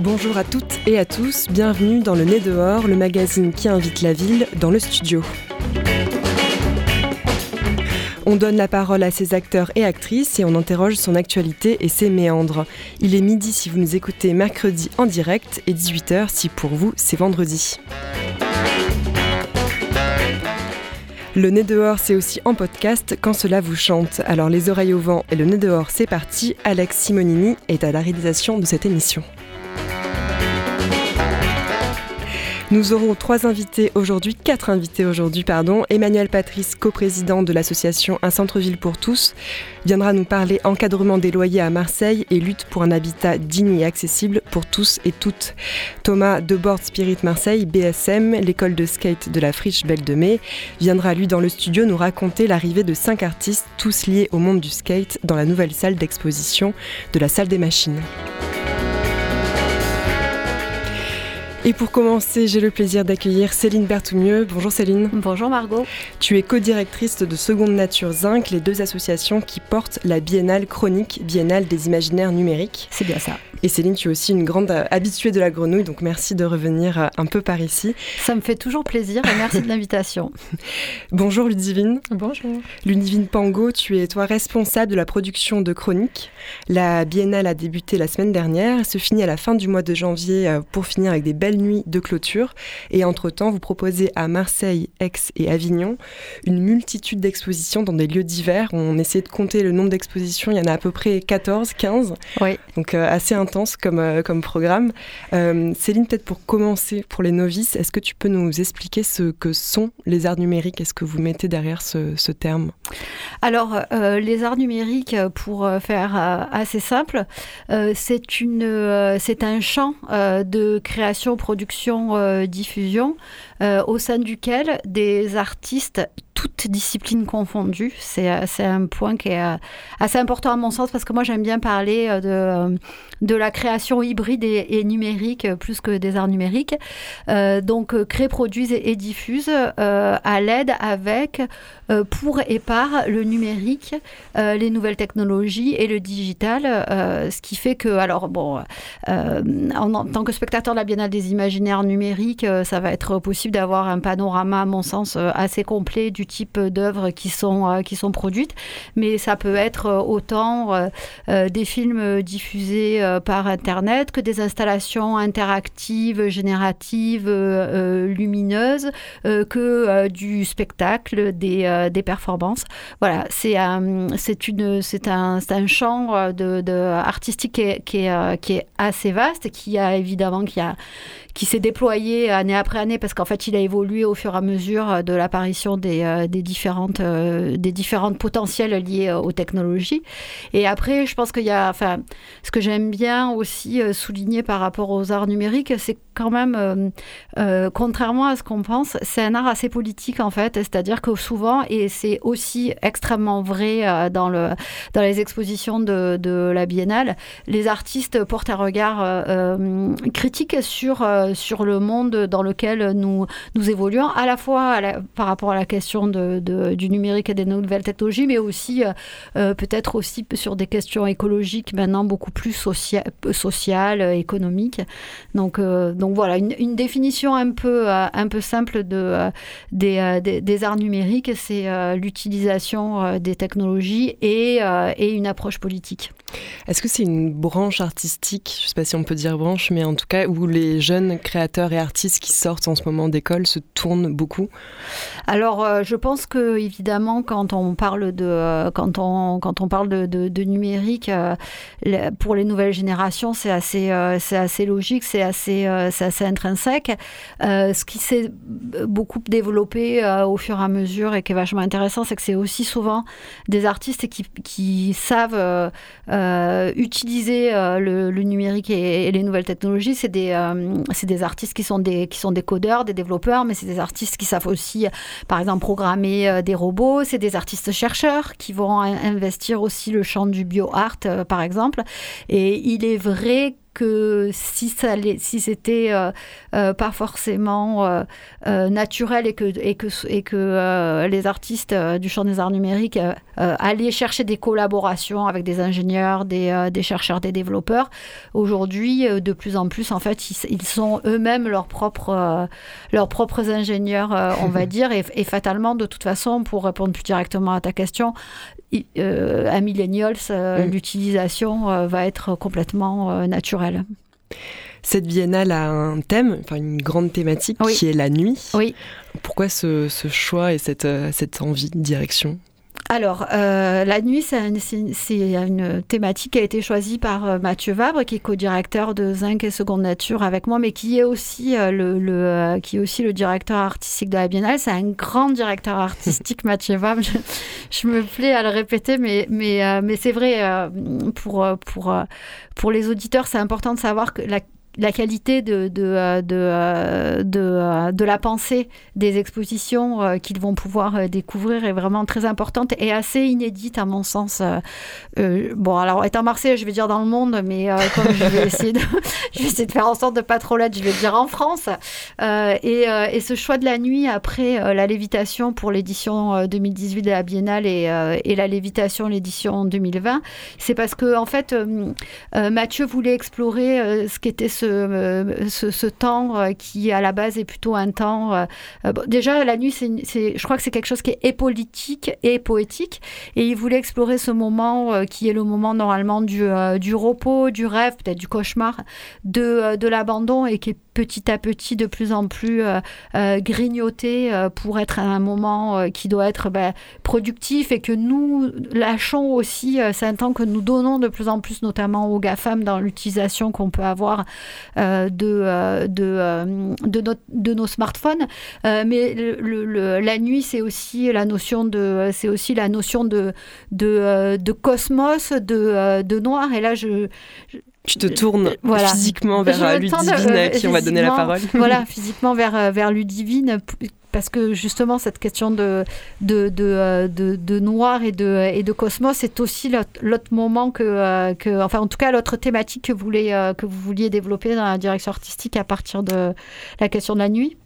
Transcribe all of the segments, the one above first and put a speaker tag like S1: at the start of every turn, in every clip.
S1: Bonjour à toutes et à tous, bienvenue dans le Nez dehors, le magazine qui invite la ville dans le studio. On donne la parole à ses acteurs et actrices et on interroge son actualité et ses méandres. Il est midi si vous nous écoutez mercredi en direct et 18h si pour vous c'est vendredi. Le nez dehors, c'est aussi en podcast quand cela vous chante. Alors les oreilles au vent et le nez dehors, c'est parti. Alex Simonini est à la réalisation de cette émission. Nous aurons trois invités aujourd'hui, quatre invités aujourd'hui, pardon. Emmanuel Patrice, coprésident de l'association Un centre-ville pour tous, viendra nous parler encadrement des loyers à Marseille et lutte pour un habitat digne et accessible pour tous et toutes. Thomas Debord Spirit Marseille, BSM, l'école de skate de la Friche Belle de Mai, viendra lui dans le studio nous raconter l'arrivée de cinq artistes, tous liés au monde du skate, dans la nouvelle salle d'exposition de la salle des machines. Et pour commencer, j'ai le plaisir d'accueillir Céline Berthoumieux. Bonjour Céline.
S2: Bonjour Margot.
S1: Tu es co-directrice de Seconde Nature Zinc, les deux associations qui portent la biennale chronique, biennale des imaginaires numériques.
S2: C'est bien ça.
S1: Et Céline, tu es aussi une grande habituée de la grenouille, donc merci de revenir euh, un peu par ici.
S2: Ça me fait toujours plaisir et merci de l'invitation.
S1: Bonjour Ludivine.
S3: Bonjour.
S1: Ludivine Pango, tu es toi responsable de la production de chroniques. La biennale a débuté la semaine dernière, elle se finit à la fin du mois de janvier euh, pour finir avec des belles nuits de clôture. Et entre-temps, vous proposez à Marseille, Aix et Avignon une multitude d'expositions dans des lieux divers. On essaie de compter le nombre d'expositions, il y en a à peu près 14, 15.
S2: Oui.
S1: Donc euh, assez euh, comme programme. Euh, Céline, peut-être pour commencer, pour les novices, est-ce que tu peux nous expliquer ce que sont les arts numériques? Est-ce que vous mettez derrière ce, ce terme?
S2: Alors, euh, les arts numériques, pour faire assez simple, c'est une, c'est un champ de création, production, diffusion, euh, au sein duquel des artistes toutes disciplines confondues. C'est euh, un point qui est euh, assez important à mon sens parce que moi j'aime bien parler de, de la création hybride et, numérique plus que des arts numériques. Donc créent, produisent et, et diffusent euh, à l'aide avec, pour et par le numérique, les nouvelles technologies et le digital. ce qui fait que, alors bon, en, tant que spectateur de la Biennale des imaginaires numériques, ça va être possible d'avoir un panorama, à mon sens, euh, assez complet du type d'œuvres qui sont, euh, qui sont produites. Mais ça peut être euh, autant des films diffusés par Internet que des installations interactives, génératives, lumineuses, que du spectacle, des, des performances. Voilà, c'est un, un, un champ de, artistique qui est, qui est, qui est assez vaste, qui a évidemment qui a qui s'est déployé année après année parce qu'en fait il a évolué au fur et à mesure de l'apparition des, euh, des différentes euh, des différentes potentiels liés euh, aux technologies. Et après je pense qu'il y a enfin ce que j'aime bien aussi euh, souligner par rapport aux arts numériques c'est quand même euh, euh, contrairement à ce qu'on pense c'est un art assez politique en fait. C'est-à-dire que souvent et c'est aussi extrêmement vrai euh, dans le dans les expositions de, la biennale les artistes portent un regard euh, euh, critique sur euh, sur le monde dans lequel nous, évoluons, à la fois par rapport à la question du numérique et des nouvelles technologies, mais aussi euh, euh, peut-être aussi sur des questions écologiques maintenant beaucoup plus socia- sociales, économiques. Donc, voilà, une, définition un peu, simple de, des, arts numériques, c'est l'utilisation des technologies et une approche politique.
S1: Est-ce que c'est une branche artistique, je ne sais pas si on peut dire branche, mais en tout cas où les jeunes créateurs et artistes qui sortent en ce moment d'école se tournent beaucoup?
S2: Alors, euh, je pense que évidemment, quand on parle de euh, quand on quand on parle de, numérique, euh, pour les nouvelles générations, c'est assez assez logique, c'est assez assez intrinsèque. Ce qui s'est beaucoup développé au fur et à mesure et qui est vachement intéressant, c'est que c'est aussi souvent des artistes qui savent euh, utiliser euh, le, numérique et, les nouvelles technologies. C'est des euh, des artistes qui sont des qui sont des codeurs, des développeurs, mais c'est des artistes qui savent aussi par exemple, programmer des robots, c'est des artistes chercheurs qui vont investir aussi le champ du bio-art, par exemple. Et il est vrai que si, ça, si c'était euh, euh, pas forcément euh, naturel et que, et que, et que les artistes du champ des arts numériques allaient chercher des collaborations avec des ingénieurs, des, des chercheurs, des développeurs, aujourd'hui, de plus en plus, en fait, ils, sont eux-mêmes leurs propres, leurs propres ingénieurs, on va dire, et, et, fatalement, de toute façon, pour répondre plus directement à ta question, euh, à millennials, euh, mm. l'utilisation euh, va être complètement naturelle.
S1: Cette biennale a un thème, enfin une grande thématique qui est la nuit.
S2: Oui.
S1: Pourquoi ce, ce choix et cette, cette envie de direction?
S2: Alors, euh, la nuit, c'est une, thématique qui a été choisie par euh, Mathieu Vabre, qui est co-directeur de Zinc et Seconde Nature avec moi, mais qui est aussi, euh, le, qui est aussi le directeur artistique de la Biennale. C'est un grand directeur artistique, Mathieu Vabre. Je, me plais à le répéter, mais, mais, mais c'est vrai, pour, pour, pour les auditeurs, c'est important de savoir que la la qualité de, de, euh, de, euh, euh, de, la pensée des expositions qu'ils vont pouvoir découvrir est vraiment très importante et assez inédite à mon sens. bon, alors étant Marseille, je vais dire dans le monde, mais comme je vais, essayer de, faire en sorte de pas trop l'être, je vais dire en France. Et, et, ce choix de la nuit après la lévitation pour l'édition 2018 de la Biennale et, et la lévitation l'édition 2020, c'est parce que en fait Mathieu voulait explorer ce qu'était ce ce, temps euh, qui, à la base, est plutôt un temps. Euh, euh, déjà, la nuit, c'est, je crois que c'est quelque chose qui est politique et poétique. Et il voulait explorer ce moment qui est le moment, normalement, du, du repos, du rêve, peut-être du cauchemar, de, de l'abandon et qui est petit à petit de plus en plus euh, euh, grignoté euh, pour être un moment qui doit être ben, productif et que nous lâchons aussi. c'est un temps que nous donnons de plus en plus, notamment aux GAFAM, dans l'utilisation qu'on peut avoir de, nos smartphones. mais la nuit, c'est aussi la notion de, c'est aussi la notion de, cosmos, de, de noir. Et là, je,
S1: tu te tournes physiquement vers euh, Ludivine à qui on va donner la parole.
S2: Voilà, physiquement vers, euh, vers Ludivine parce que justement cette question de, de, de, euh, de, noir et de, et de cosmos c'est aussi l'autre moment que, que, enfin en tout cas l'autre thématique que vous, voulez, que vous vouliez développer dans la direction artistique à partir de la question de la nuit.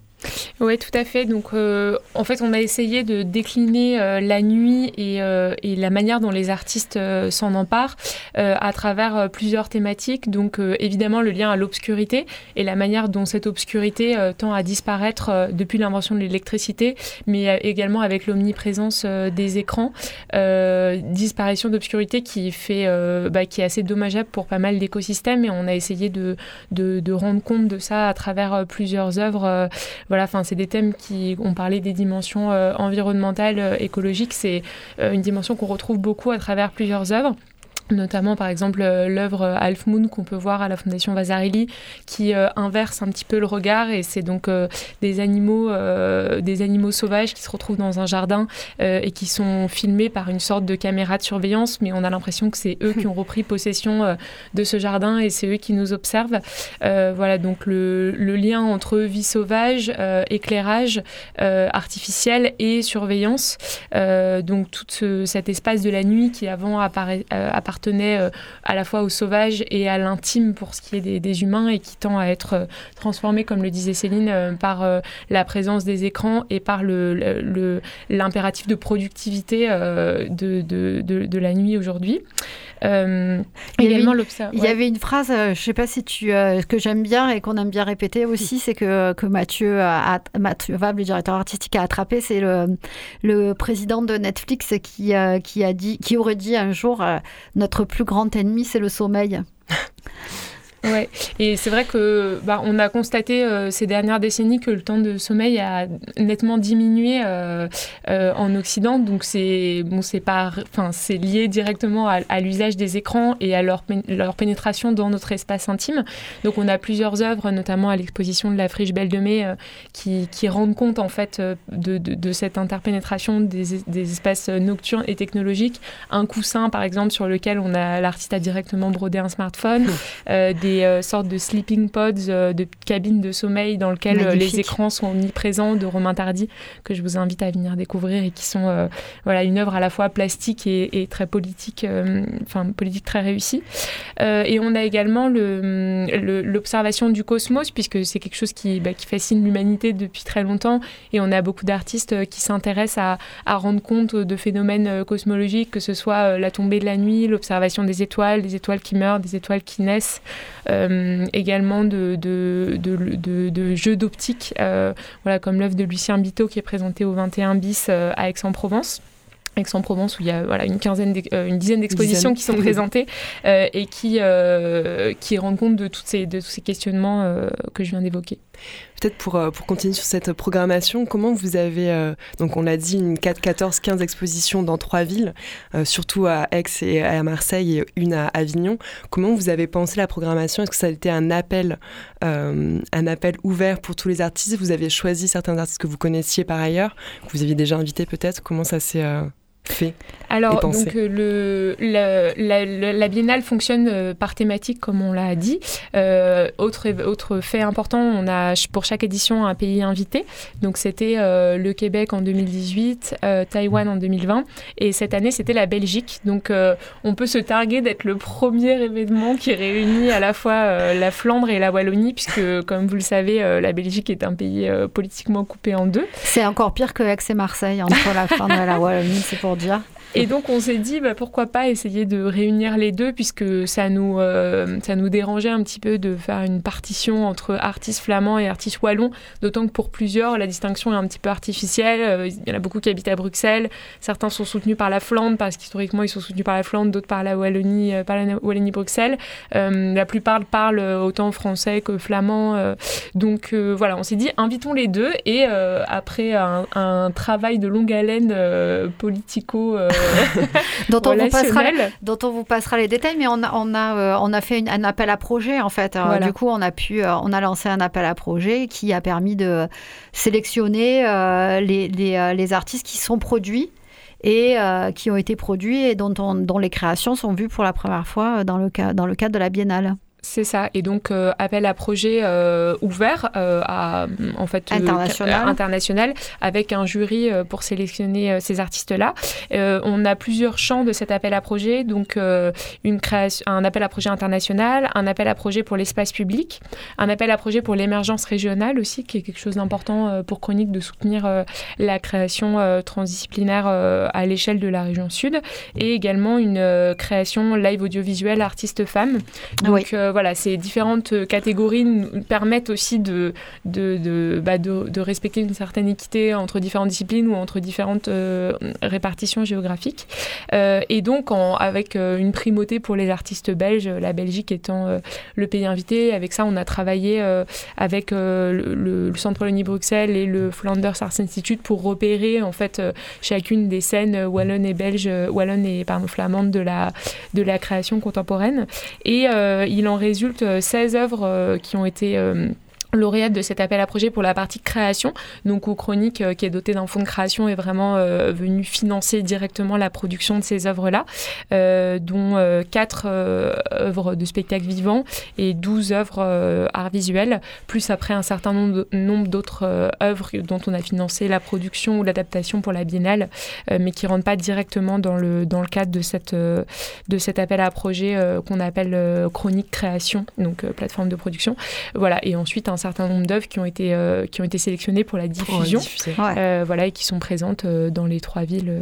S3: Oui, tout à fait. Donc, euh, en fait, on a essayé de décliner euh, la nuit euh, et, la manière dont les artistes s'en emparent à travers plusieurs thématiques. Donc, évidemment, le lien à l'obscurité et la manière dont cette obscurité tend à disparaître depuis l'invention de l'électricité, mais également avec l'omniprésence des écrans. disparition d'obscurité qui fait, bah, qui est assez dommageable pour pas mal d'écosystèmes. Et on a essayé de, de, de, rendre compte de ça à travers plusieurs œuvres voilà, enfin, c'est des thèmes qui ont parlé des dimensions euh, environnementales, euh, écologiques. C'est euh, une dimension qu'on retrouve beaucoup à travers plusieurs œuvres notamment par exemple euh, l'œuvre euh, Half Moon qu'on peut voir à la Fondation Vasarely qui euh, inverse un petit peu le regard et c'est donc des animaux des animaux sauvages qui se retrouvent dans un jardin et qui sont filmés par une sorte de caméra de surveillance mais on a l'impression que c'est eux qui ont repris possession de ce jardin et c'est eux qui nous observent. Voilà donc le, lien entre vie sauvage éclairage artificiel et surveillance. Donc tout cet espace de la nuit qui avant apparaît, appartenait tenait euh, à la fois au sauvage et à l'intime pour ce qui est des, humains et qui tend à être euh, transformé, comme le disait Céline, euh, par la présence des écrans et par l'impératif le, de productivité de, de, la nuit aujourd'hui.
S2: Euh, il, y il y avait une phrase, je ne sais pas si tu, que j'aime bien et qu'on aime bien répéter aussi, c'est que, que Mathieu, a, Mathieu Vable, le directeur artistique, a attrapé, c'est le, le président de Netflix qui, qui, a dit, qui aurait dit un jour notre plus grand ennemi, c'est le sommeil.
S3: Ouais, et c'est vrai que bah, on a constaté euh, ces dernières décennies que le temps de sommeil a nettement diminué euh, euh, en Occident. Donc c'est bon, c'est pas, enfin c'est lié directement à, l'usage des écrans et à leur, leur pénétration dans notre espace intime. Donc on a plusieurs œuvres, notamment à l'exposition de la Friche Belle de Mai, qui, qui, rendent compte en fait de, de, de cette interpénétration des, des, espaces nocturnes et technologiques. Un coussin par exemple sur lequel on a l'artiste a directement brodé un smartphone, des des sortes de sleeping pods, de cabines de sommeil dans lesquelles les écrans sont omniprésents de Romain Tardy, que je vous invite à venir découvrir et qui sont voilà, une œuvre à la fois plastique et, très politique, enfin politique très réussie. et on a également l'observation du cosmos, puisque c'est quelque chose qui, bah, qui fascine l'humanité depuis très longtemps, et on a beaucoup d'artistes qui s'intéressent à, rendre compte de phénomènes cosmologiques, que ce soit la tombée de la nuit, l'observation des étoiles, des étoiles qui meurent, des étoiles qui naissent, également de, de, de, jeux d'optique, voilà, comme l'œuvre de Lucien Biteau qui est présentée au 21 bis à Aix-en-Provence. Aix-en-Provence où il y a voilà, une, quinzaine euh, une dizaine d'expositions qui sont présentées euh, et qui, euh, qui rendent compte de, toutes ces, de tous ces questionnements que je viens d'évoquer.
S1: Peut-être pour, pour continuer sur cette programmation, comment vous avez, donc on l'a dit, une 4, 14, 15 expositions dans trois villes, surtout à Aix et à Marseille et une à Avignon. Comment vous avez pensé la programmation? Est-ce que ça a été un appel, un appel ouvert pour tous les artistes? Vous avez choisi certains artistes que vous connaissiez par ailleurs, que vous aviez déjà invités peut-être? Comment ça s'est fait
S3: Alors, donc, euh, le, la, biennale fonctionne euh, par thématique, comme on l'a dit. Euh, autre, autre fait important, on a pour chaque édition un pays invité. Donc, c'était le Québec en 2018, Taïwan en 2020. Et cette année, c'était la Belgique. Donc, on peut se targuer d'être le premier événement qui réunit à la fois la Flandre et la Wallonie, puisque, comme vous le savez, la Belgique est un pays politiquement coupé en deux.
S2: C'est encore pire que Aix et Marseille, entre la Flandre et la Wallonie, c'est pour dire.
S3: Et donc on s'est dit bah, pourquoi pas essayer de réunir les deux puisque ça nous, euh, ça nous dérangeait un petit peu de faire une partition entre artistes flamands et artistes wallons, d'autant que pour plusieurs la distinction est un petit peu artificielle. Euh, il y en a beaucoup qui habitent à Bruxelles, certains sont soutenus par la Flandre parce qu'historiquement ils sont soutenus par la Flandre, d'autres par la Wallonie, euh, par la Wallonie-Bruxelles. la plupart parlent autant français que flamand. donc voilà, on s'est dit invitons les deux et après un, un, travail de longue haleine politico
S2: dont, on vous passera, dont on vous passera les détails, mais on a, on a, euh, on a fait un appel à projet en fait. Euh, du coup, on a pu, euh, on a lancé un appel à projet qui a permis de sélectionner les, les, les, artistes qui sont produits et qui ont été produits et dont, dont les créations sont vues pour la première fois dans le, cas, dans le cadre de la biennale.
S3: C'est ça. Et donc, euh, appel à projet euh, ouvert euh, à, en fait,
S2: international.
S3: international avec un jury pour sélectionner ces artistes-là. on a plusieurs champs de cet appel à projet. Donc, une création, un appel à projet international, un appel à projet pour l'espace public, un appel à projet pour l'émergence régionale aussi, qui est quelque chose d'important pour Chronique de soutenir la création transdisciplinaire à l'échelle de la région sud, et également une création live audiovisuel artiste femme. Donc, voilà, ces différentes euh, catégories nous permettent aussi bah, de, de, respecter une certaine équité entre différentes disciplines ou entre différentes euh, répartitions géographiques. Euh, et donc, avec une primauté pour les artistes belges, la Belgique étant le pays invité, avec ça, on a travaillé avec le, Centre Wallonie-Bruxelles et le Flanders Arts Institute pour repérer en fait chacune des scènes wallonnes et belges, et pardon, flamandes de la, de la création contemporaine. Et il en résulte 16 euh, œuvres euh, qui ont été euh, lauréate de cet appel à projet pour la partie création, donc où Chronique, euh, qui est doté d'un fonds de création, est vraiment euh, venu financer directement la production de ces œuvres-là, euh, dont quatre œuvres de spectacle vivant et 12 œuvres art visuel, plus après un certain nombre d'autres œuvres dont on a financé la production ou l'adaptation pour la biennale, mais qui ne rentrent pas directement dans le, dans le cadre de, cette, de cet appel à projet qu'on appelle Chronique Création, donc plateforme de production. Voilà, et ensuite un certain nombre d'œuvres qui ont été euh, qui ont été sélectionnées pour la diffusion, euh, voilà, et qui sont présentes euh, dans les trois villes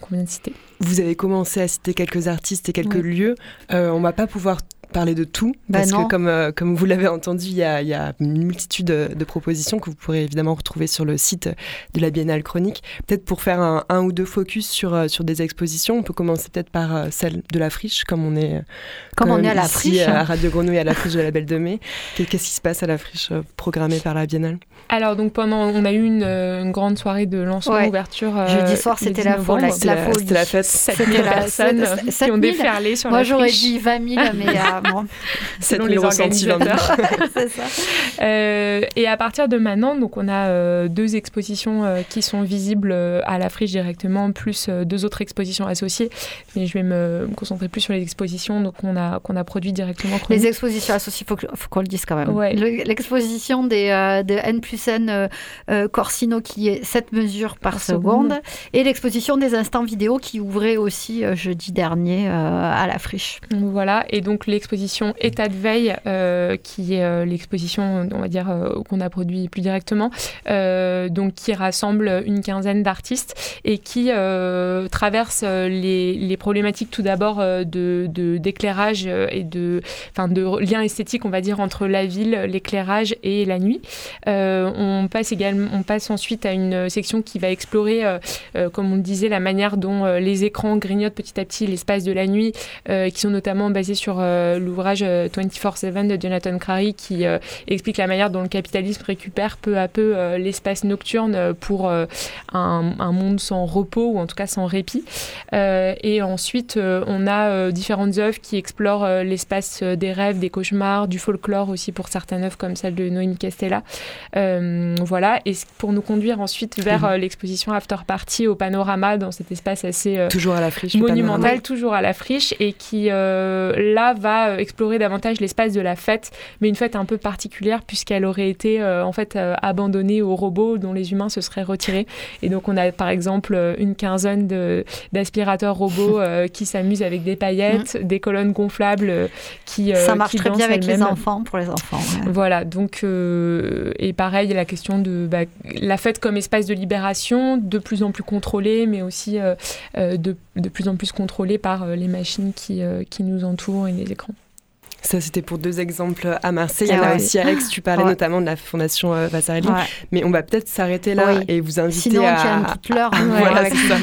S3: qu'on vient de citer.
S1: Vous avez commencé à citer quelques artistes et quelques lieux. on va pas pouvoir parler de tout, bah parce que comme, euh, comme vous l'avez entendu, il y, a, y a, une multitude de, propositions que vous pourrez évidemment retrouver sur le site de la Biennale Chronique. Peut-être pour faire un, un, ou deux focus sur, euh, sur des expositions, on peut commencer peut-être par euh, celle de la Friche, comme on est,
S2: comme on est à la
S1: Friche. à Radio Grenouille, à la Friche de la Belle de Mai. Qu'est-ce qui se passe à la Friche programmée par la Biennale?
S3: Alors, donc pendant, on a eu une, grande soirée de lancement, ouverture.
S2: Jeudi soir, c'était la,
S1: la, la, fête.
S3: C'était la personnes qui ont déferlé sur
S2: Moi,
S3: la
S2: j'aurais dit 20 000, mais Exactement.
S3: Selon les organisateurs. C'est ça. Euh, et à partir de maintenant, donc on a euh, deux expositions euh, qui sont visibles à la friche directement, plus deux autres expositions associées. Mais je vais me concentrer plus sur les expositions donc on a qu'on a produit directement.
S2: Les expositions associées, faut, faut qu'on le dise quand même. Ouais. L'exposition des de N plus N Corsino qui est 7 mesures par, seconde, et l'exposition des instants vidéo qui ouvrait aussi jeudi dernier à la friche.
S3: Voilà, et donc l'exposition État de veille, qui est l'exposition, on va dire, qu'on a produit plus directement, euh, donc qui rassemble une quinzaine d'artistes et qui euh, traverse les, problématiques tout d'abord euh, de, d'éclairage et de, enfin, de lien esthétique, on va dire, entre la ville, l'éclairage et la nuit. on, passe également, on passe ensuite à une section qui va explorer, comme on le disait, la manière dont les écrans grignotent petit à petit l'espace de la nuit, qui sont notamment basés sur l'ouvrage 24-7 de Jonathan Crary qui explique la manière dont le capitalisme récupère peu à peu euh, l'espace nocturne pour euh, un, monde sans repos ou en tout cas sans répit. Euh, et ensuite, on a différentes œuvres qui explorent l'espace des rêves, des cauchemars, du folklore aussi pour certaines œuvres comme celle de Noémie Castella. voilà, et pour nous conduire ensuite vers l'exposition After Party au panorama dans cet espace assez
S1: toujours à la friche,
S3: monumental, toujours à la friche, et qui là va explorer davantage l'espace de la fête, mais une fête un peu particulière puisqu'elle aurait été en fait abandonnée aux robots dont les humains se seraient retirés. Et donc on a par exemple une quinzaine d'aspirateurs robots euh, qui s'amusent avec des paillettes, mm. des colonnes gonflables euh, qui
S2: ça marche très bien avec les enfants pour les enfants.
S3: Voilà donc euh, et pareil la question de bah, la fête comme espace de libération de plus en plus contrôlée, mais aussi de, de, plus en plus contrôlée par les machines qui, qui nous entourent et les écrans.
S1: Ça, c'était pour deux exemples à Marseille. Il y en a ah aussi à Aix. Tu parlais notamment de la Fondation euh, Vasarely. Mais on va peut-être s'arrêter là et vous inviter
S2: Sinon,
S1: à.
S2: Sinon, toute l'heure. voilà, ça.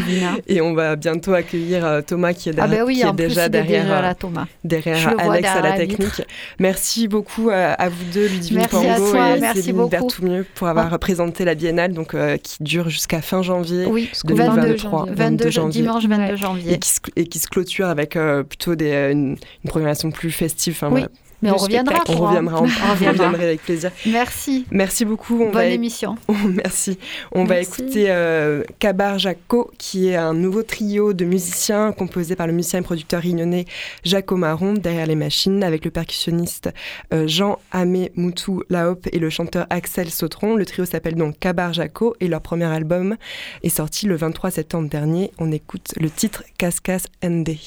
S1: Et on va bientôt accueillir euh, Thomas qui est,
S2: ah
S1: derrière,
S2: ah oui,
S1: qui est déjà derrière,
S2: déjà là, Thomas.
S1: derrière Alex à la, technique. Merci beaucoup à, vous deux, Ludivine Pango et Céline Berthoumieux, pour avoir présenté la Biennale donc, euh, qui dure jusqu'à fin janvier
S2: oui, 2023. 22 janvier. Dimanche 22 janvier.
S1: Et qui se clôture avec plutôt une programmation plus festive
S2: oui. Mais on reviendra.
S1: On reviendra, on, reviendra avec plaisir.
S2: Merci.
S1: Merci beaucoup.
S2: On Bonne émission.
S1: Merci. On va écouter euh, Kabar Jaco, qui est un nouveau trio de musiciens composé par le musicien et producteur réunionnais Jaco Marron derrière les machines, avec le percussionniste euh, Jean Amé Moutou Laop et le chanteur Axel Sautron. Le trio s'appelle donc Kabar Jaco et leur premier album est sorti le 23 septembre dernier. On écoute le titre Cascas ND.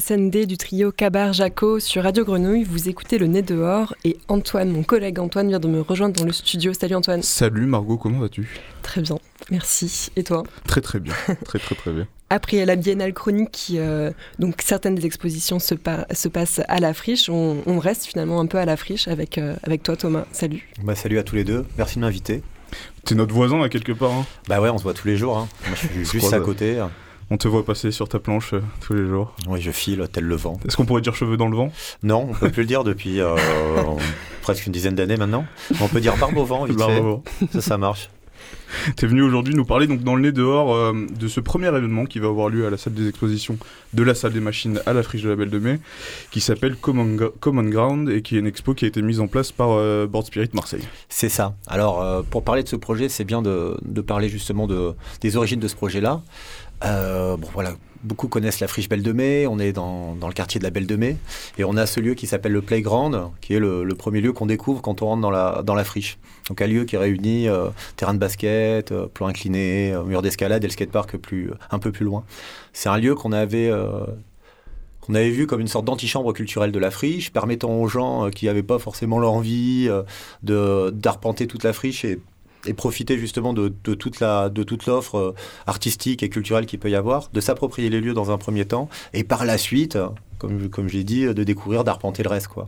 S1: Sendé du trio Cabar Jaco sur Radio Grenouille. Vous écoutez le nez dehors et Antoine, mon collègue Antoine, vient de me rejoindre dans le studio. Salut Antoine.
S4: Salut Margot, comment vas-tu?
S1: Très bien, merci. Et toi?
S4: Très très bien, très très très bien.
S1: Après la Biennale Chronique, euh, donc certaines des expositions se, se passent à la friche. On, reste finalement un peu à la friche avec, euh, avec toi Thomas. Salut.
S5: Bah, salut à tous les deux, merci de m'inviter.
S4: T'es notre voisin là quelque part. Hein?
S5: Bah ouais, on se voit tous les jours. Hein. Moi je suis juste à côté.
S4: On te voit passer sur ta planche euh, tous les jours.
S5: Oui, je file tel le vent.
S4: Est-ce qu'on pourrait dire cheveux dans le vent?
S5: Non, on peut plus le dire depuis euh, presque une dizaine d'années maintenant. On peut dire barbe au vent, vite fait. Ça, ça marche.
S4: Tu es venu aujourd'hui nous parler donc dans le nez dehors euh, de ce premier événement qui va avoir lieu à la salle des expositions de la salle des machines à la friche de la Belle de Mai, qui s'appelle Common, Ground et qui est une expo qui a été mise en place par Board Spirit Marseille.
S5: C'est ça. Alors pour parler de ce projet, c'est bien de, de, parler justement de, des origines de ce projet-là. Euh, bon, voilà, beaucoup connaissent la friche Belle de Mai. On est dans, dans, le quartier de la Belle de Mai. Et on a ce lieu qui s'appelle le Playground, qui est le, premier lieu qu'on découvre quand on rentre dans la, dans la friche. Donc un lieu qui réunit euh, terrain de basket, euh, plan incliné, mur d'escalade et le skatepark plus, un peu plus loin. C'est un lieu qu'on avait avait vu comme une sorte d'antichambre culturelle de la friche, permettant aux gens qui n'avaient pas forcément l'envie de d'arpenter toute la friche et profiter justement de, toute la de toute l'offre euh, artistique et culturelle qu'il peut y avoir, de s'approprier les lieux dans un premier temps, et par la suite, comme, comme j'ai dit, de découvrir, d'arpenter le reste. Quoi.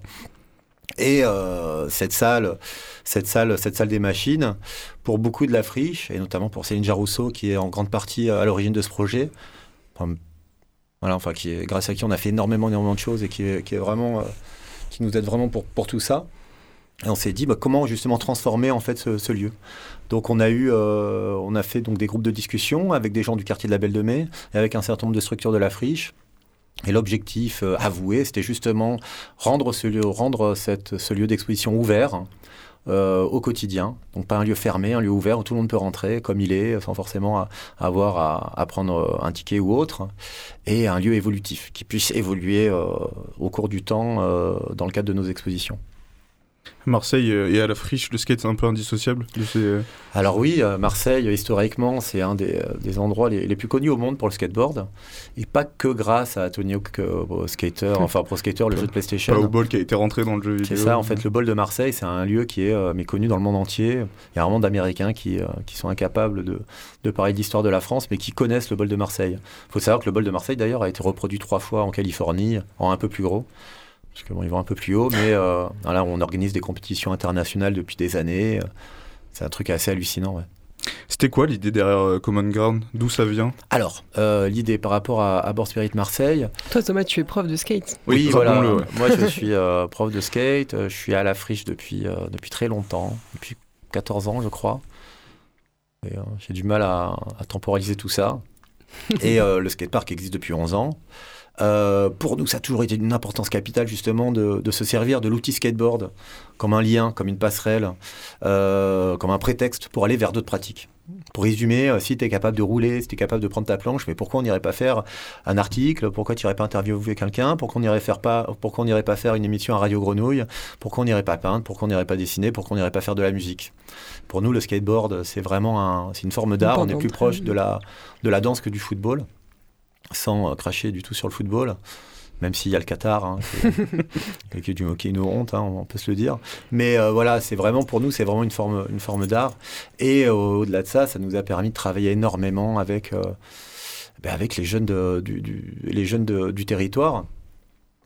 S5: Et euh, cette salle, cette salle, cette salle des machines, pour beaucoup de la friche, et notamment pour Céline Jarousseau, qui est en grande partie à l'origine de ce projet, voilà, enfin, qui grâce à qui on a fait énormément, énormément de choses et qui est, vraiment, euh, qui nous aide vraiment pour, pour tout ça. Et on s'est dit bah, comment justement transformer en fait ce, lieu. Donc on a eu, euh, on a fait donc des groupes de discussion avec des gens du quartier de la Belle de Mai et avec un certain nombre de structures de la friche. Et l'objectif euh, avoué, c'était justement rendre ce lieu, rendre cette, ce lieu d'exposition ouvert euh, au quotidien. Donc pas un lieu fermé, un lieu ouvert où tout le monde peut rentrer comme il est, sans forcément avoir à, à, prendre un ticket ou autre. Et un lieu évolutif qui puisse évoluer au cours du temps dans le cadre de nos expositions.
S4: Marseille euh, et à la friche, le skate c'est un peu indissociable de ces... Euh,
S5: Alors oui, euh, Marseille, historiquement, c'est un des, des endroits les, les, plus connus au monde pour le skateboard. Et pas que grâce à Tony Hawk Skater, enfin Pro Skater, le jeu de PlayStation.
S4: Pas au bol qui a été rentré dans le jeu vidéo.
S5: C'est ça, en fait, le bol de Marseille, c'est un lieu qui est méconnu dans le monde entier. Il y a un monde d'Américains qui, qui sont incapables de, de parler de l'histoire de la France, mais qui connaissent le bol de Marseille. Il faut savoir que le bol de Marseille, d'ailleurs, a été reproduit trois fois en Californie, en un peu plus gros parce qu'ils bon, vont un peu plus haut, mais euh, là, on organise des compétitions internationales depuis des années. C'est un truc assez hallucinant, ouais.
S4: C'était quoi l'idée derrière euh, Common Ground? D'où ça vient?
S5: Alors, euh, l'idée par rapport à, à Board Spirit Marseille.
S1: Toi, Thomas, tu es prof de skate.
S5: Oui, voilà. Moi, je suis prof de skate. Je suis à la friche depuis, depuis très longtemps, depuis 14 ans, je crois. J'ai du mal à, à, temporaliser tout ça. Et le skatepark existe depuis 11 ans. Euh, pour nous, ça a toujours été d'une importance capitale justement de, se servir de l'outil skateboard comme un lien, comme une passerelle, euh, comme un prétexte pour aller vers d'autres pratiques. Pour résumer, euh, si tu es capable de rouler, si tu es capable de prendre ta planche, mais pourquoi on n'irait pas faire un article? Pourquoi tu n'irais pas interviewer quelqu'un? Pourquoi on n'irait pas, pourquoi on n'irait pas faire une émission à Radio Grenouille? Pourquoi on n'irait pas peindre? Pourquoi on n'irait pas dessiner? Pourquoi on n'irait pas faire de la musique? Pour nous, le skateboard, c'est vraiment un, une forme d'art. On est plus proche de la, de la danse que du football sans euh, cracher du tout sur le football même s'il y a le Qatar, hein, qui, est du hockey une honte, hein, on peut se le dire. Mais euh, voilà, c'est vraiment pour nous, c'est vraiment une forme, une forme d'art. Et euh, au-delà de ça, ça nous a permis de travailler énormément avec, ben, avec les jeunes, de, du, les jeunes du territoire.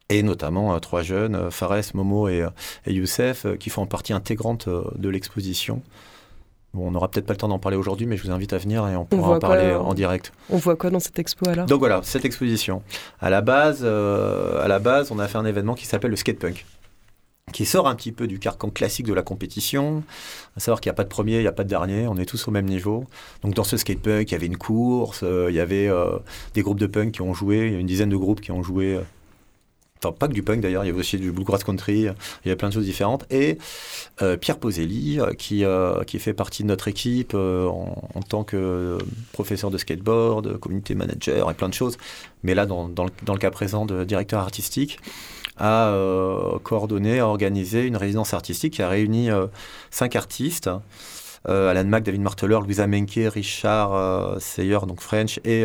S5: Et notamment trois jeunes, Fares, Momo et, et Youssef, qui font partie intégrante de l'exposition on n'aura peut-être pas le temps d'en parler aujourd'hui, mais je vous invite à venir et on pourra en parler en direct.
S1: On voit quoi dans cette expo alors?
S5: Donc voilà, cette exposition. À la base, euh, à la base, on a fait un événement qui s'appelle le skatepunk qui sort un petit peu du carcan classique de la compétition, à savoir qu'il n'y a pas de premier, il n'y a pas de dernier, on est tous au même niveau. Donc dans ce skatepunk, il y avait une course, euh, il y avait euh, des groupes de punk qui ont joué, il y a une dizaine de groupes qui ont joué enfin pas que du punk d'ailleurs, il y avait aussi du bluegrass country, il y avait plein de choses différentes. Et euh, Pierre Poselli, euh, qui, euh, qui fait partie de notre équipe en, tant que professeur de skateboard, community manager et plein de choses, mais là dans, dans, le, cas présent de directeur artistique, a coordonné, a organisé une résidence artistique qui a réuni cinq artistes. Alan Mack, David Marteler, Louisa Menke, Richard Seyer, donc French, et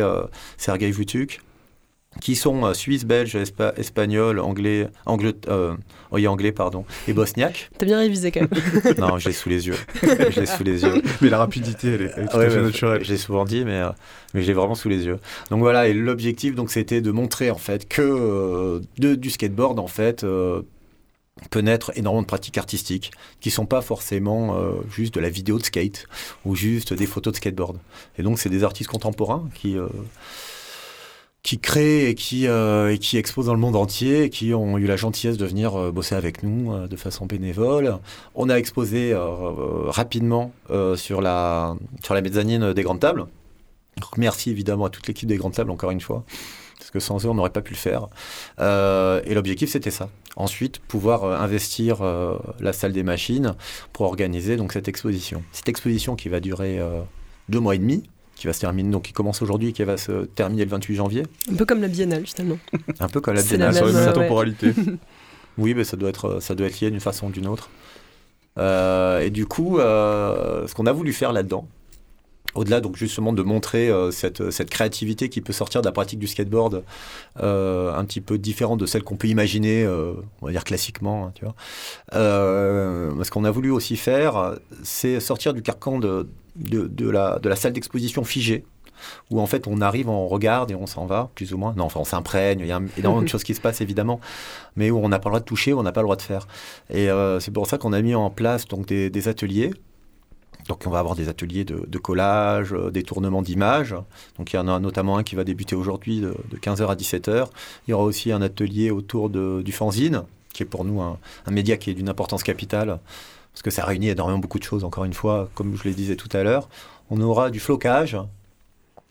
S5: Sergei Vutuk, qui sont euh, suisses, belges, espagnols, anglais, anglais, euh, anglais pardon, et bosniaques.
S1: T'as bien révisé quand même.
S5: non, je l'ai sous les yeux. je l'ai sous les yeux.
S4: Mais la rapidité, elle est, tout à fait naturelle.
S5: Je l'ai souvent dit, mais, euh, mais je l'ai vraiment sous les yeux. Donc voilà, et l'objectif, donc, c'était de montrer en fait que de, du skateboard, en fait, peut naître énormément de pratiques artistiques qui sont pas forcément juste de la vidéo de skate ou juste des photos de skateboard. Et donc, c'est des artistes contemporains qui qui créent et qui, euh, exposent dans le monde entier qui ont eu la gentillesse de venir euh, bosser avec nous euh, de façon bénévole. On a exposé rapidement sur, la, sur la mezzanine des grandes tables. merci évidemment à toute l'équipe des grandes tables, encore une fois, parce que sans eux, on n'aurait pas pu le faire. et l'objectif, c'était ça. Ensuite, pouvoir investir la salle des machines pour organiser donc, cette exposition. Cette exposition qui va durer deux mois et demi, qui va se terminer, donc qui commence aujourd'hui et qui va se terminer le 28 janvier.
S1: Un peu comme la biennale, justement.
S5: Un peu comme la biennale, sur
S4: la temporalité.
S5: oui, mais ça doit être, ça doit être lié d'une façon ou d'une autre. Euh, et du coup, euh, ce qu'on a voulu faire là-dedans, au-delà donc justement de montrer euh, cette, cette, créativité qui peut sortir de la pratique du skateboard un petit peu différente de celle qu'on peut imaginer, on va dire classiquement, hein, tu vois. ce qu'on a voulu aussi faire, c'est sortir du carcan de, de, la, de la salle d'exposition figée où en fait on arrive, on regarde et on s'en va, plus ou moins. Non, enfin on s'imprègne, il y a énormément de choses qui se passent évidemment, mais où on n'a pas le droit de toucher, où on n'a pas le droit de faire. Et euh, c'est pour ça qu'on a mis en place donc des, ateliers. Donc on va avoir des ateliers de, collage, euh, des tournements d'images. Donc il y en a notamment un qui va débuter aujourd'hui de, 15h à 17h. Il y aura aussi un atelier autour du fanzine, qui est pour nous un média qui est d'une importance capitale parce que ça réunit énormément beaucoup de choses, encore une fois, comme je le disais tout à l'heure. On aura du flocage.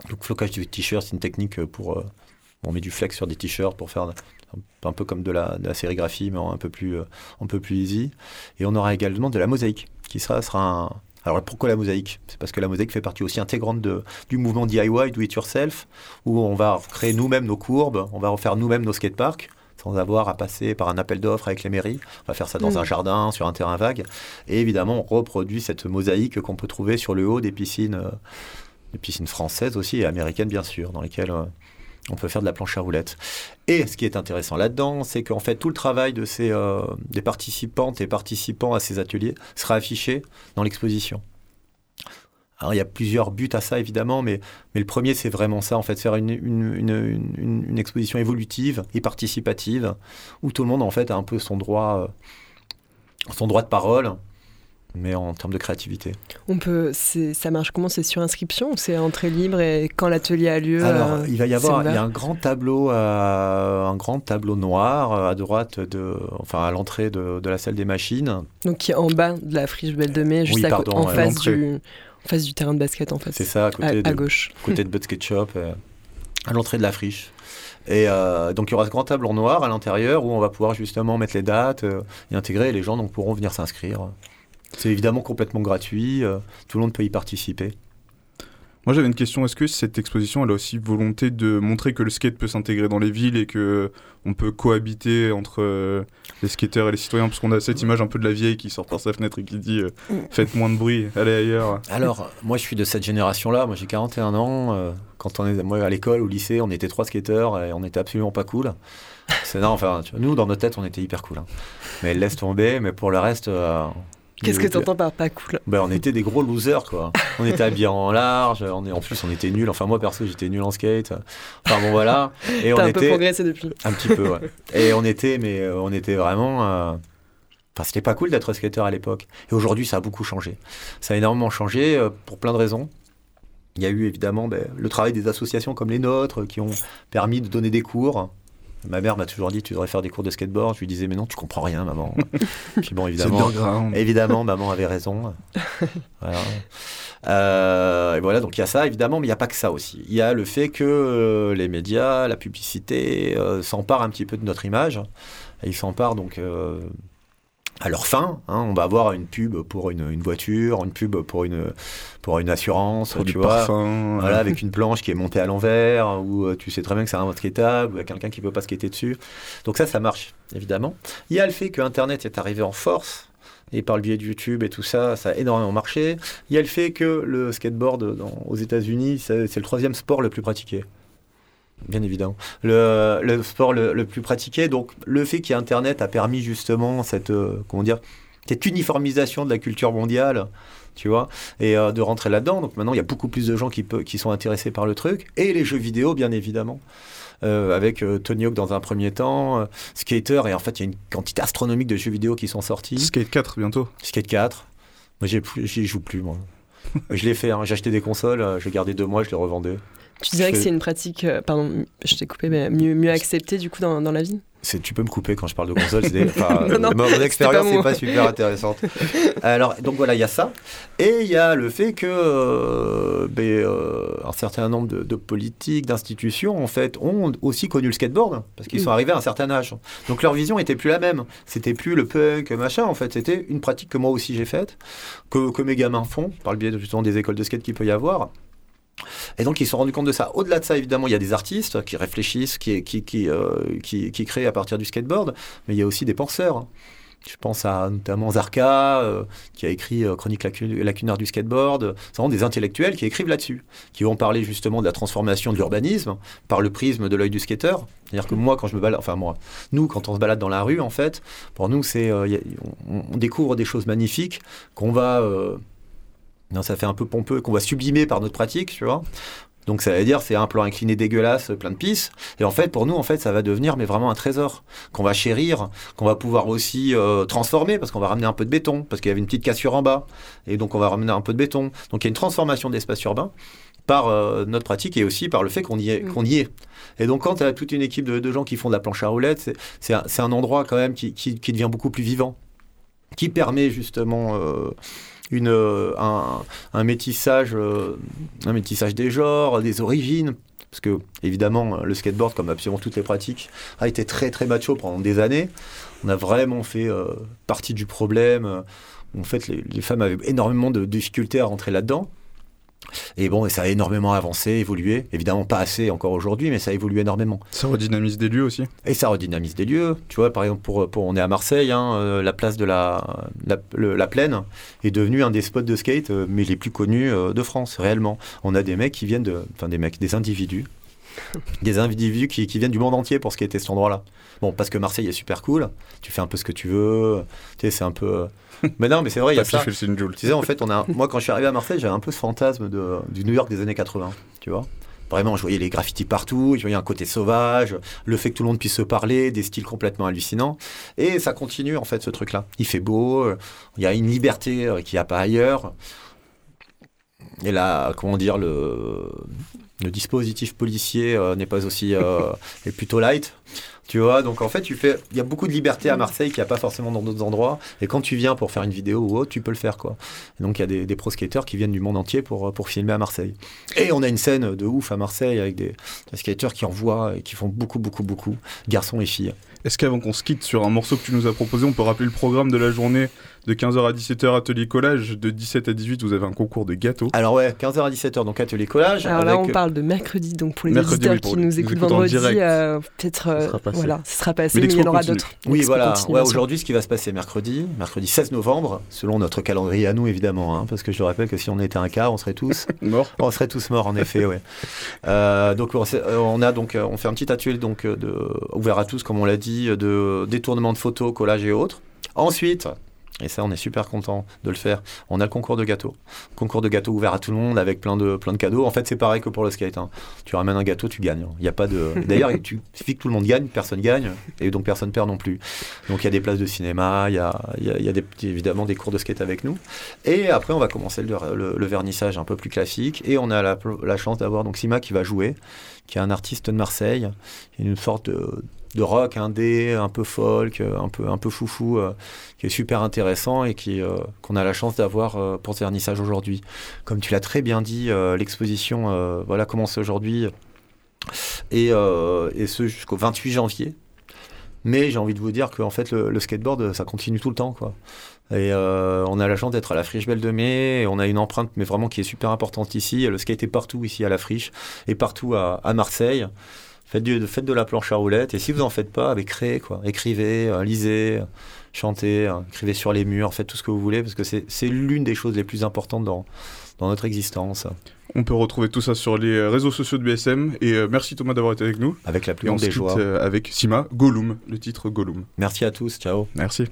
S5: Donc, flocage du t-shirt, c'est une technique pour. Euh, on met du flex sur des t-shirts pour faire un, peu comme de la, sérigraphie, mais un peu, plus, euh, un peu plus easy. Et on aura également de la mosaïque, qui sera, sera un, alors pourquoi la mosaïque? C'est parce que la mosaïque fait partie aussi intégrante de, du mouvement DIY, do it yourself, où on va créer nous-mêmes nos courbes, on va refaire nous-mêmes nos skateparks, sans avoir à passer par un appel d'offres avec les mairies. On va faire ça dans un jardin, sur un terrain vague. Et évidemment, on reproduit cette mosaïque qu'on peut trouver sur le haut des piscines, des piscines françaises aussi et américaines bien sûr, dans lesquelles on peut faire de la planche à roulettes. Et ce qui est intéressant là-dedans, c'est qu'en fait, tout le travail euh, des participantes et participants à ces ateliers sera affiché dans l'exposition. Il y a plusieurs buts à ça, évidemment, mais, le premier, c'est vraiment ça, en fait, faire une, une, exposition évolutive et participative, où tout le monde, en fait, a un peu son droit, euh, son droit de parole, mais en termes de créativité.
S1: On peut, ça marche comment C'est sur inscription c'est entrée libre et quand l'atelier a lieu
S5: Alors, euh, il va y avoir, il y a un grand tableau, euh, un grand tableau noir euh, à droite de, enfin à l'entrée de, de, la salle des machines.
S1: Donc qui est en bas de la friche Belle de Mai, juste en face du, en face du terrain de basket en fait.
S5: C'est ça, à, côté
S1: à, gauche.
S5: Côté de Basket Shop, à l'entrée de la friche. Et donc il y aura ce grand tableau noir à l'intérieur où on va pouvoir justement mettre les dates et intégrer. Et les gens donc pourront venir s'inscrire. C'est évidemment complètement gratuit, euh, tout le monde peut y participer.
S4: Moi j'avais une question, est-ce que cette exposition elle a aussi volonté de montrer que le skate peut s'intégrer dans les villes et que on peut cohabiter entre euh, les skateurs et les citoyens? Parce qu'on a cette image un peu de la vieille qui sort par sa fenêtre et qui dit euh, mm. faites moins de bruit, allez ailleurs.
S5: Alors moi je suis de cette génération-là, moi j'ai 41 ans, quand on est moi à l'école, au lycée, on était trois skateurs et on était absolument pas cool. C'est non, enfin nous dans nos têtes on était hyper cool. Hein. Mais laisse tomber, mais pour le reste
S1: Qu'est-ce que tu entends par pas cool
S5: ben, On était des gros losers, quoi. On était habillés en large, on est, en plus on était nuls. Enfin, moi perso, j'étais nul en skate. Enfin, bon, voilà.
S1: Et on un était... peu progressé depuis.
S5: Un petit peu, ouais. Et on était, mais euh, on était vraiment. Euh, enfin, c'était pas cool d'être skateur à l'époque. Et aujourd'hui, ça a beaucoup changé. Ça a énormément changé euh, pour plein de raisons. Il y a eu évidemment ben, le travail des associations comme les nôtres qui ont permis de donner des cours Ma mère m'a toujours dit tu devrais faire des cours de skateboard. Je lui disais mais non tu comprends rien maman. Puis bon évidemment, évidemment maman avait raison. voilà. Euh, et voilà donc il y a ça évidemment mais il n'y a pas que ça aussi. Il y a le fait que euh, les médias, la publicité euh, s'emparent un petit peu de notre image. ils s'emparent donc à leur fin. Hein. on va avoir une pub pour une, voiture, une pub pour une, pour une assurance,
S4: tu vois, parfum,
S5: voilà, avec une planche qui est montée à l'envers, où euh, tu sais très bien que c'est un skateable, ou il y a quelqu'un qui ne peut pas skater dessus. Donc ça, ça marche, évidemment. Il y a le fait que Internet est arrivé en force, et par le biais de YouTube et tout ça, ça a énormément marché. Il y a le fait que le skateboard aux États-Unis, c'est le troisième sport le plus pratiqué bien évidemment. Le, sport le, plus pratiqué. Donc, le fait qu'il y ait Internet a permis justement cette, euh, comment dire, cette uniformisation de la culture mondiale, tu vois, et euh, de rentrer là-dedans. Donc maintenant, il y a beaucoup plus de gens qui, qui sont intéressés par le truc. Et les jeux vidéo, bien évidemment. Euh, avec Tony Hawk dans un premier temps, Skater, et en fait, il y a une quantité astronomique de jeux vidéo qui sont sortis.
S4: Skate 4 bientôt.
S5: Skate 4. Moi, j'y joue plus, moi. je l'ai fait, hein. j'ai acheté des consoles, j'ai gardé deux mois, je les revendais.
S1: Tu dirais que c'est une pratique, euh, pardon, je t'ai coupé, mais mieux, mieux acceptée du coup dans, dans la vie
S5: tu peux me couper quand je parle de console. mon expérience n'est pas super intéressante. Alors, donc voilà, il y a ça. Et il y a le fait que euh, ben, euh, un certain nombre de, politiques, d'institutions, en fait, ont aussi connu le skateboard parce qu'ils sont arrivés à un certain âge. Donc leur vision était plus la même. C'était plus le punk, machin. En fait, c'était une pratique que moi aussi j'ai faite, que, que mes gamins font par le biais justement des écoles de skate qu'il peut y avoir. Et donc ils se sont rendus compte de ça. Au-delà de ça, évidemment, il y a des artistes qui réfléchissent, qui, qui, qui, euh, qui, créent à partir du skateboard, mais il y a aussi des penseurs. Je pense à notamment Zarka, euh, qui a écrit euh, Chronique lacunaire du skateboard. C'est vraiment des intellectuels qui écrivent là-dessus, qui vont parler justement de la transformation de l'urbanisme par le prisme de l'œil du skateur. C'est-à-dire que moi, quand je me balade, enfin moi, nous, quand on se balade dans la rue, en fait, pour nous, c'est, on, découvre des choses magnifiques qu'on va non, ça fait un peu pompeux, qu'on va sublimer par notre pratique, tu vois. Donc ça veut dire c'est un plan incliné dégueulasse, plein de pisse. Et en fait, pour nous, en fait, ça va devenir mais vraiment un trésor qu'on va chérir, qu'on va pouvoir aussi euh, transformer parce qu'on va ramener un peu de béton parce qu'il y avait une petite cassure en bas et donc on va ramener un peu de béton. Donc il y a une transformation d'espace urbain par euh, notre pratique et aussi par le fait qu'on y est. Mm. Qu'on y est. Et donc quand tu as toute une équipe de, gens qui font de la planche à roulettes, c'est un, un, endroit quand même qui, qui, qui, devient beaucoup plus vivant, qui permet justement euh, une, euh, un, métissage, euh, un métissage des genres, des origines. Parce que, évidemment, le skateboard, comme absolument toutes les pratiques, a été très très macho pendant des années. On a vraiment fait euh, partie du problème. En fait, les, femmes avaient énormément de difficultés à rentrer là-dedans. Et bon, et ça a énormément avancé, évolué. Évidemment, pas assez encore aujourd'hui, mais ça évolue énormément.
S4: Ça redynamise des lieux aussi.
S5: Et ça redynamise des lieux. Tu vois, par exemple, pour, pour on est à Marseille, hein, euh, la place de la, la, le- la Plaine est devenue un des spots de skate, euh, mais les plus connus euh, de France, réellement. On a des mecs qui viennent de. Enfin, des mecs, des individus. des individus qui, qui viennent du monde entier pour skater cet endroit-là. Bon, parce que Marseille est super cool. Tu fais un peu ce que tu veux. Tu sais, c'est un peu. euh, Mais non, mais c'est vrai, il y a ça. Tu sais, en fait, on a, moi, quand je suis arrivé à Marseille, j'avais un peu ce fantasme de, du New York des années 80, tu vois. Vraiment, je voyais les graffitis partout, je voyais un côté sauvage, le fait que tout le monde puisse se parler, des styles complètement hallucinants. Et ça continue, en fait, ce truc-là. Il fait beau, il y a une liberté euh, qu'il n'y a pas ailleurs. Et là, comment dire, le, le dispositif policier euh, n'est pas aussi. euh, est plutôt light. Tu vois, donc en fait, tu fais, il y a beaucoup de liberté à Marseille qu'il n'y a pas forcément dans d'autres endroits. Et quand tu viens pour faire une vidéo ou autre, tu peux le faire, quoi. Donc il y a des, des pro skaters qui viennent du monde entier pour, pour filmer à Marseille. Et on a une scène de ouf à Marseille avec des, des skaters qui envoient et qui font beaucoup, beaucoup, beaucoup, garçons et filles.
S4: Est-ce qu'avant qu'on se quitte sur un morceau que tu nous as proposé, on peut rappeler le programme de la journée de 15h à 17h atelier collage, de 17 à 18 vous avez un concours de gâteaux.
S5: Alors ouais, 15h à 17h, donc atelier collage.
S1: Alors là, on parle de mercredi, donc pour les
S4: Mercredi,
S1: auditeurs
S4: oui, pour
S1: qui
S4: les-
S1: nous écoutent
S4: écoutent en
S1: vendredi,
S4: direct.
S1: euh, peut-être, euh, voilà, ce sera passé,
S4: Mais
S1: mais, il y en aura d'autres.
S5: Oui, voilà. Ouais, aujourd'hui, ce qui va se passer mercredi, mercredi 16 novembre, selon notre calendrier à nous, évidemment, hein, parce que je te rappelle que si on était un quart, on serait tous
S4: Mort.
S5: On serait tous morts en effet, ouais. Euh, donc on, euh, on a donc euh, on fait un petit atelier donc euh, de ouvert à tous comme on l'a dit de détournement de photos, collage et autres. Ensuite, et ça on est super content de le faire, on a le concours de gâteaux. Concours de gâteaux ouvert à tout le monde avec plein de plein de cadeaux. En fait, c'est pareil que pour le skate. hein. Tu ramènes un gâteau, tu gagnes. Il y a pas de D'ailleurs, tu suffit que tout le monde gagne, personne gagne et donc personne perd non plus. Donc il y a des places de cinéma, il y a, y a- y a évidemment des cours de skate avec nous. Et après, on va commencer le vernissage un peu plus classique. Et on a la, la chance d'avoir donc Sima qui va jouer, qui est un artiste de Marseille, une sorte de, de rock indé, un peu folk, un peu, un peu foufou, euh, qui est super intéressant et qui, euh, qu'on a la chance d'avoir euh, pour ce vernissage aujourd'hui. Comme tu l'as très bien dit, euh, l'exposition euh, voilà, commence aujourd'hui et, euh, et ce jusqu'au 28 janvier. Mais j'ai envie de vous dire qu'en fait, le, skateboard, ça continue tout le temps. Quoi. Et euh, on a la chance d'être à la Friche Belle de Mai. Et on a une empreinte, mais vraiment qui est super importante ici. Le skate est partout ici à la Friche et partout à Marseille. Faites, du- faites de la planche à roulettes. Et si vous en faites pas, avec créez, quoi. Écrivez, euh, lisez, chantez, euh, écrivez sur les murs, faites tout ce que vous voulez, parce que c'est l'une des choses les plus importantes dans, dans notre existence.
S4: On peut retrouver tout ça sur les réseaux sociaux de BSM. Et euh, merci Thomas d'avoir été avec nous.
S5: Avec la plus grande des joies.
S4: euh, avec Sima, Gollum, le titre Gollum.
S5: Merci à tous. Ciao.
S4: Merci.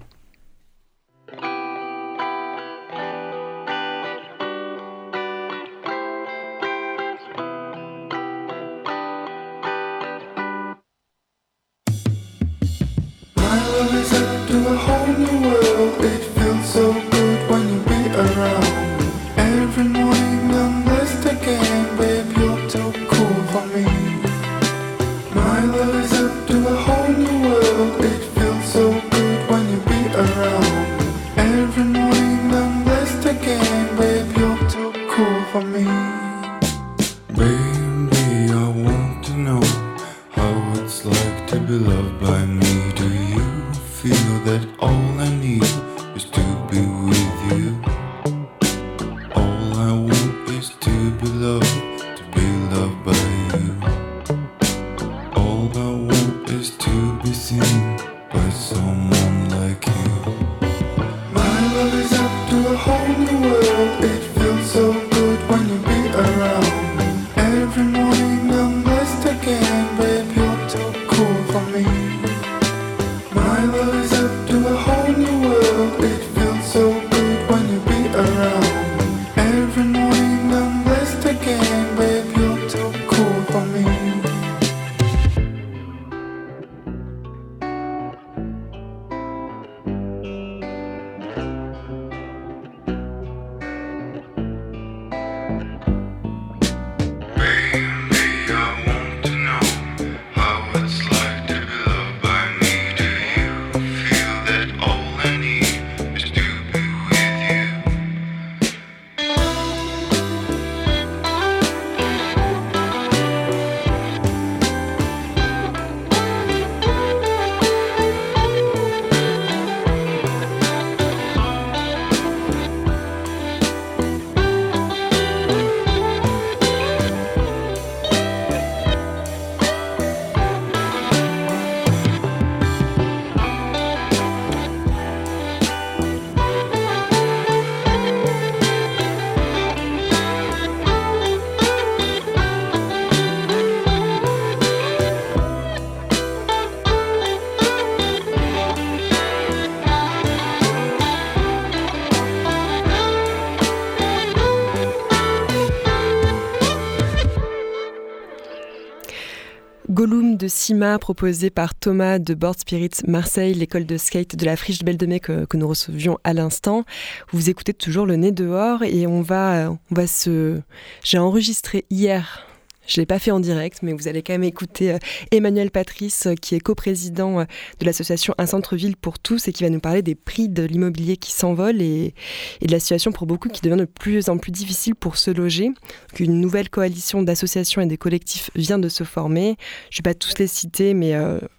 S1: De Sima, proposé par Thomas de Board Spirit Marseille, l'école de skate de la Friche de Mai que, que nous recevions à l'instant. Vous écoutez toujours le nez dehors et on va, on va se. J'ai enregistré hier je ne l'ai pas fait en direct, mais vous allez quand même écouter euh, Emmanuel Patrice, euh, qui est coprésident euh, de l'association Un centre-ville pour tous et qui va nous parler des prix de l'immobilier qui s'envolent et, de la situation pour beaucoup qui devient de plus en plus difficile pour se loger. Une nouvelle coalition d'associations et des collectifs vient de se former. Je ne vais pas tous les citer, mais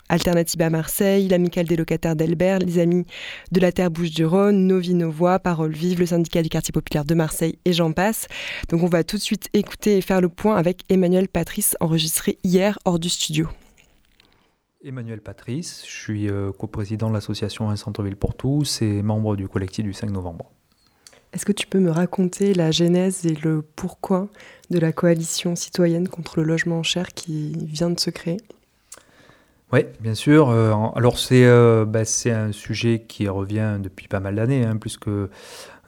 S1: à Marseille, l'Amicale des locataires d'Elbert, les Amis de la Terre Bouche du Rhône, Novi Novois, Parole Vive, le syndicat du quartier populaire de Marseille et j'en passe. Donc on va tout de suite écouter et faire le point avec Emmanuel Patrice enregistré hier hors du studio.
S6: Emmanuel Patrice, je suis euh, coprésident de l'association Un Centre-Ville pour tous et membre du collectif du 5 novembre.
S1: Est-ce que tu peux me raconter la genèse et le pourquoi de la coalition citoyenne contre le logement cher qui vient de se créer?
S6: Oui, bien sûr. Euh, alors euh, bah, c'est un sujet qui revient depuis pas mal d'années, hein, puisque euh,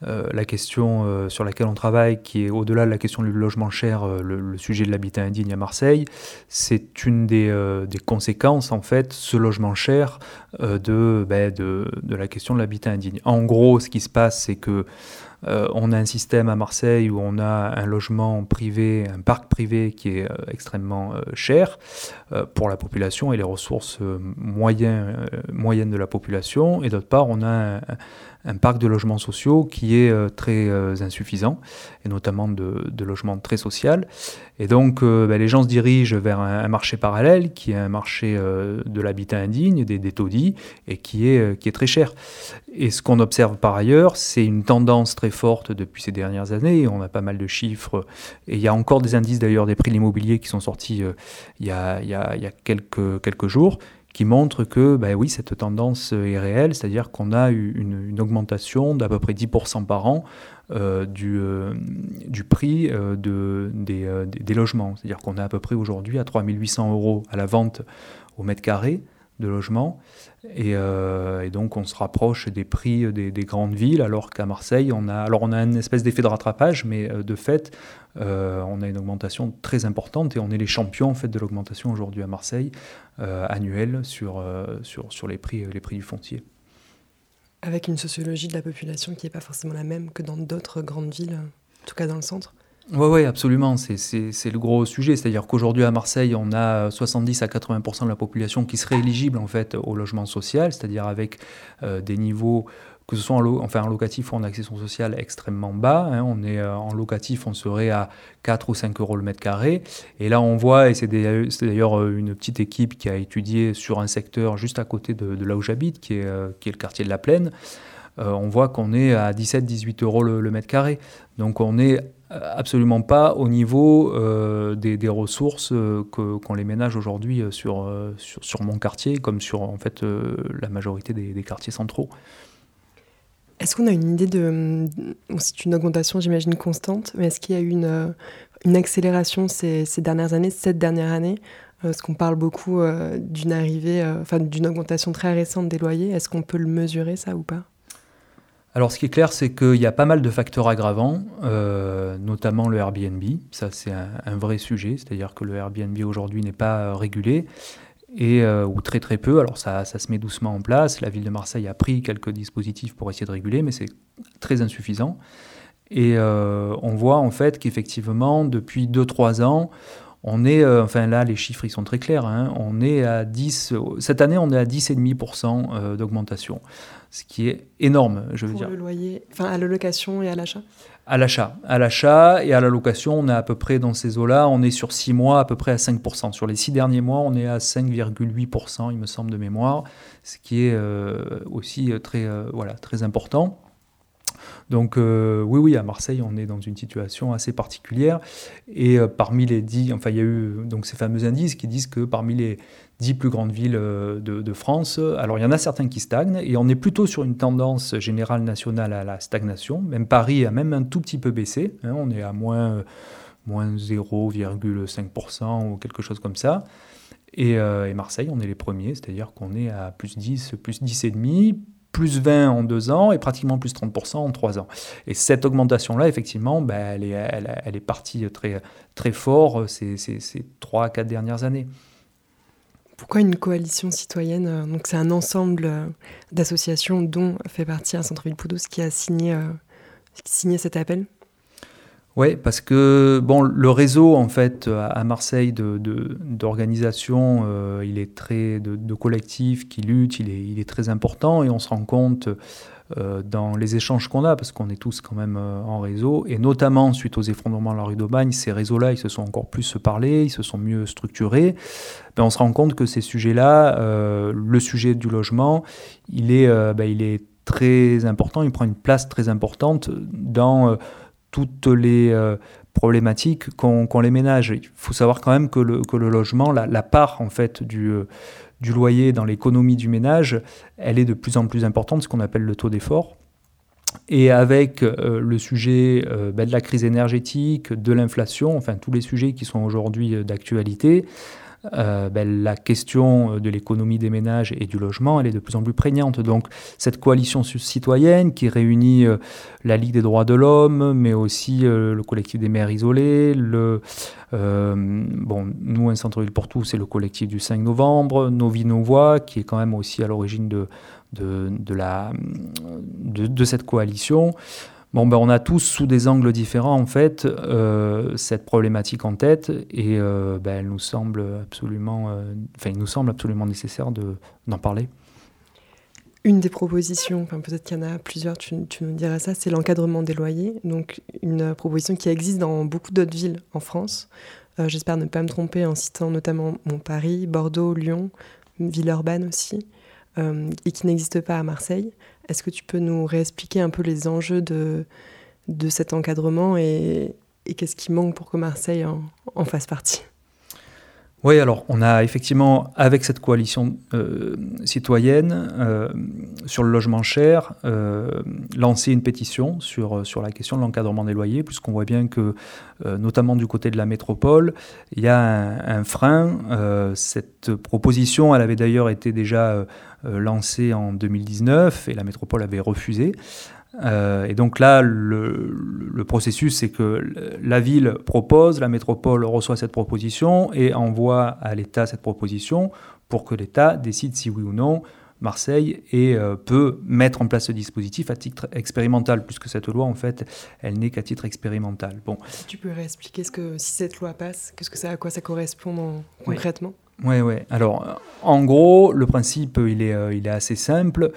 S6: la question sur laquelle on travaille, qui est au-delà de la question du logement cher, le, sujet de l'habitat indigne à Marseille, c'est une des, conséquences, en fait, ce logement cher bah, de, de, la question de l'habitat indigne. En gros, ce qui se passe, c'est que euh, on a un système à Marseille où on a un logement privé, un parc privé qui est euh, extrêmement euh, cher pour la population et les ressources moyennes, moyennes de la population. Et d'autre part, on a un, un parc de logements sociaux qui est euh, très euh, insuffisant, et notamment de, logements très social. Et donc, euh, ben, les gens se dirigent vers un, marché parallèle, qui est un marché de l'habitat indigne, des, des, taudis, et qui est, très cher. Et ce qu'on observe par ailleurs, c'est une tendance très forte depuis ces dernières années. On a pas mal de chiffres, et il y a encore des indices d'ailleurs des prix de l'immobilier qui sont sortis il y a, quelques jours, qui montre que ben oui, cette tendance est réelle, c'est-à-dire qu'on a eu une, augmentation d'à peu près 10% par an euh, du, euh, du prix euh, de, des, des, logements. C'est-à-dire qu'on est à peu près aujourd'hui à 3800 euros à la vente au mètre carré de logement. Et, donc on se rapproche des prix des, des grandes villes, alors qu'à Marseille, on a, alors on a une espèce d'effet de rattrapage, mais de fait, euh, on a une augmentation très importante et on est les champions en fait, de l'augmentation aujourd'hui à Marseille euh, annuelle sur, euh, sur, sur les, prix, les prix du foncier.
S1: Avec une sociologie de la population qui n'est pas forcément la même que dans d'autres grandes villes, en tout cas dans le centre?
S6: Oui, ouais, absolument. C'est le gros sujet. C'est-à-dire qu'aujourd'hui, à Marseille, on a 70 à 80% de la population qui serait éligible en fait, au logement social, c'est-à-dire avec des niveaux que ce soit en, enfin, en locatif ou en accession sociale extrêmement bas. Hein. on est euh, en locatif, on serait à 4 ou 5 euros le mètre carré. Et là, on voit, et c'est d'ailleurs euh, une petite équipe qui a étudié sur un secteur juste à côté de, là où j'habite, qui, est, euh, qui est le quartier de la Plaine. on voit qu'on est à 17-18 euros le, mètre carré. Donc on n'est absolument pas au niveau des, ressources qu'ont les ménages aujourd'hui sur, sur, mon quartier, comme sur en fait la majorité des, quartiers centraux.
S1: Est-ce qu'on a une idée de. C'est une augmentation, j'imagine, constante, mais est-ce qu'il y a eu une, euh, une accélération ces, ces, dernières années, cette dernière année? Est-ce qu'on parle beaucoup euh, d'une arrivée, euh, enfin d'une augmentation très récente des loyers? Est-ce qu'on peut le mesurer, ça, ou pas?
S6: Alors, ce qui est clair, c'est qu'il y a pas mal de facteurs aggravants, notamment le Airbnb. Ça, c'est un, vrai sujet, c'est-à-dire que le Airbnb aujourd'hui n'est pas régulé et, euh, ou très très peu. Alors ça, se met doucement en place. La ville de Marseille a pris quelques dispositifs pour essayer de réguler, mais c'est très insuffisant. Et euh, on voit en fait qu'effectivement, depuis 2-3 ans, on est, euh, enfin là, les chiffres ils sont très clairs. Hein, on est à 10, cette année, on est à 10,5% d'augmentation, ce qui est énorme, je veux
S1: pour
S6: dire.
S1: le loyer, enfin à la location et à l'achat
S6: à l'achat. À l'achat et à la location, on est à peu près dans ces eaux-là, on est sur 6 mois à peu près à 5%. Sur les 6 derniers mois, on est à 5,8%, il me semble, de mémoire, ce qui est euh, aussi euh, très, euh, voilà, très important. Donc oui, oui, à Marseille, on est dans une situation assez particulière. Et parmi les 10, enfin, il y a eu donc ces fameux indices qui disent que parmi les dix plus grandes villes euh, de, France. Alors il y en a certains qui stagnent et on est plutôt sur une tendance générale nationale à la stagnation. Même Paris a même un tout petit peu baissé. Hein. on est à moins, moins 0,5% ou quelque chose comme ça. Euh, et, Marseille, on est les premiers, c'est-à-dire qu'on est à plus 10, plus 10,5, plus 20 en deux ans et pratiquement plus 30% en trois ans. Et cette augmentation-là, effectivement, ben, elle, est, elle, est partie très, très fort ces, ces, ces 3-4 dernières années.
S1: Pourquoi une coalition citoyenne Donc c'est un ensemble d'associations dont fait partie un centre-ville Poudous qui a signé, signé cet appel?
S6: Oui, parce que bon, le réseau en fait à Marseille d'organisations, de, euh, il est très de, collectifs qui luttent, il est, il est, très important et on se rend compte euh, dans les échanges qu'on a, parce qu'on est tous quand même euh, en réseau, et notamment suite aux effondrements de la rue d'Aubagne, ces réseaux-là, ils se sont encore plus parlés, ils se sont mieux structurés. Ben, on se rend compte que ces sujets-là, le sujet du logement, il est, ben, il est très important, il prend une place très importante dans toutes les euh, problématiques qu'ont les ménages. Il faut savoir quand même que le, logement, la, part en fait du, euh, du loyer dans l'économie du ménage, elle est de plus en plus importante, ce qu'on appelle le taux d'effort. Et avec euh, le sujet ben, de la crise énergétique, de l'inflation, enfin tous les sujets qui sont aujourd'hui d'actualité, euh, ben, la question de l'économie des ménages et du logement, elle est de plus en plus prégnante. Donc cette coalition citoyenne qui réunit euh, la Ligue des droits de l'homme, mais aussi euh, le collectif des maires isolés, le, bon, nous, un centre-ville pour tous, c'est le collectif du 5 novembre, Nos vies, nos voix, qui est quand même aussi à l'origine de, de, la, de cette coalition. Bon, ben, on a tous, sous des angles différents, en fait, euh, cette problématique en tête et euh, ben, elle nous semble absolument, euh, enfin, il nous semble absolument nécessaire d'en parler.
S1: Une des propositions, enfin, peut-être qu'il y en a plusieurs, tu, nous diras ça, c'est l'encadrement des loyers. Donc, une proposition qui existe dans beaucoup d'autres villes en France. J'espère ne pas me tromper en citant notamment Paris, Bordeaux, Lyon, Villeurbanne aussi, et qui n'existe pas à Marseille. Est-ce que tu peux nous réexpliquer un peu les enjeux de, de cet encadrement et, qu'est-ce qui manque pour que Marseille en, fasse partie?
S6: Oui, alors on a effectivement, avec cette coalition euh, citoyenne euh, sur le logement cher, euh, lancé une pétition sur, sur la question de l'encadrement des loyers, puisqu'on voit bien que, notamment du côté de la métropole, il y a un, frein. cette proposition, elle avait d'ailleurs été déjà euh, lancé en 2019 et la métropole avait refusé. Euh, et donc là, le, processus, c'est que la ville propose, la métropole reçoit cette proposition et envoie à l'État cette proposition pour que l'État décide si oui ou non Marseille et, euh, peut mettre en place ce dispositif à titre expérimental, puisque cette loi, en fait, elle n'est qu'à titre expérimental.
S1: Bon. Tu peux réexpliquer ce que, si cette loi passe, qu'est-ce que ça, à quoi ça correspond concrètement?
S6: Oui, oui. Alors, en gros, le principe, il est, euh, il est assez simple.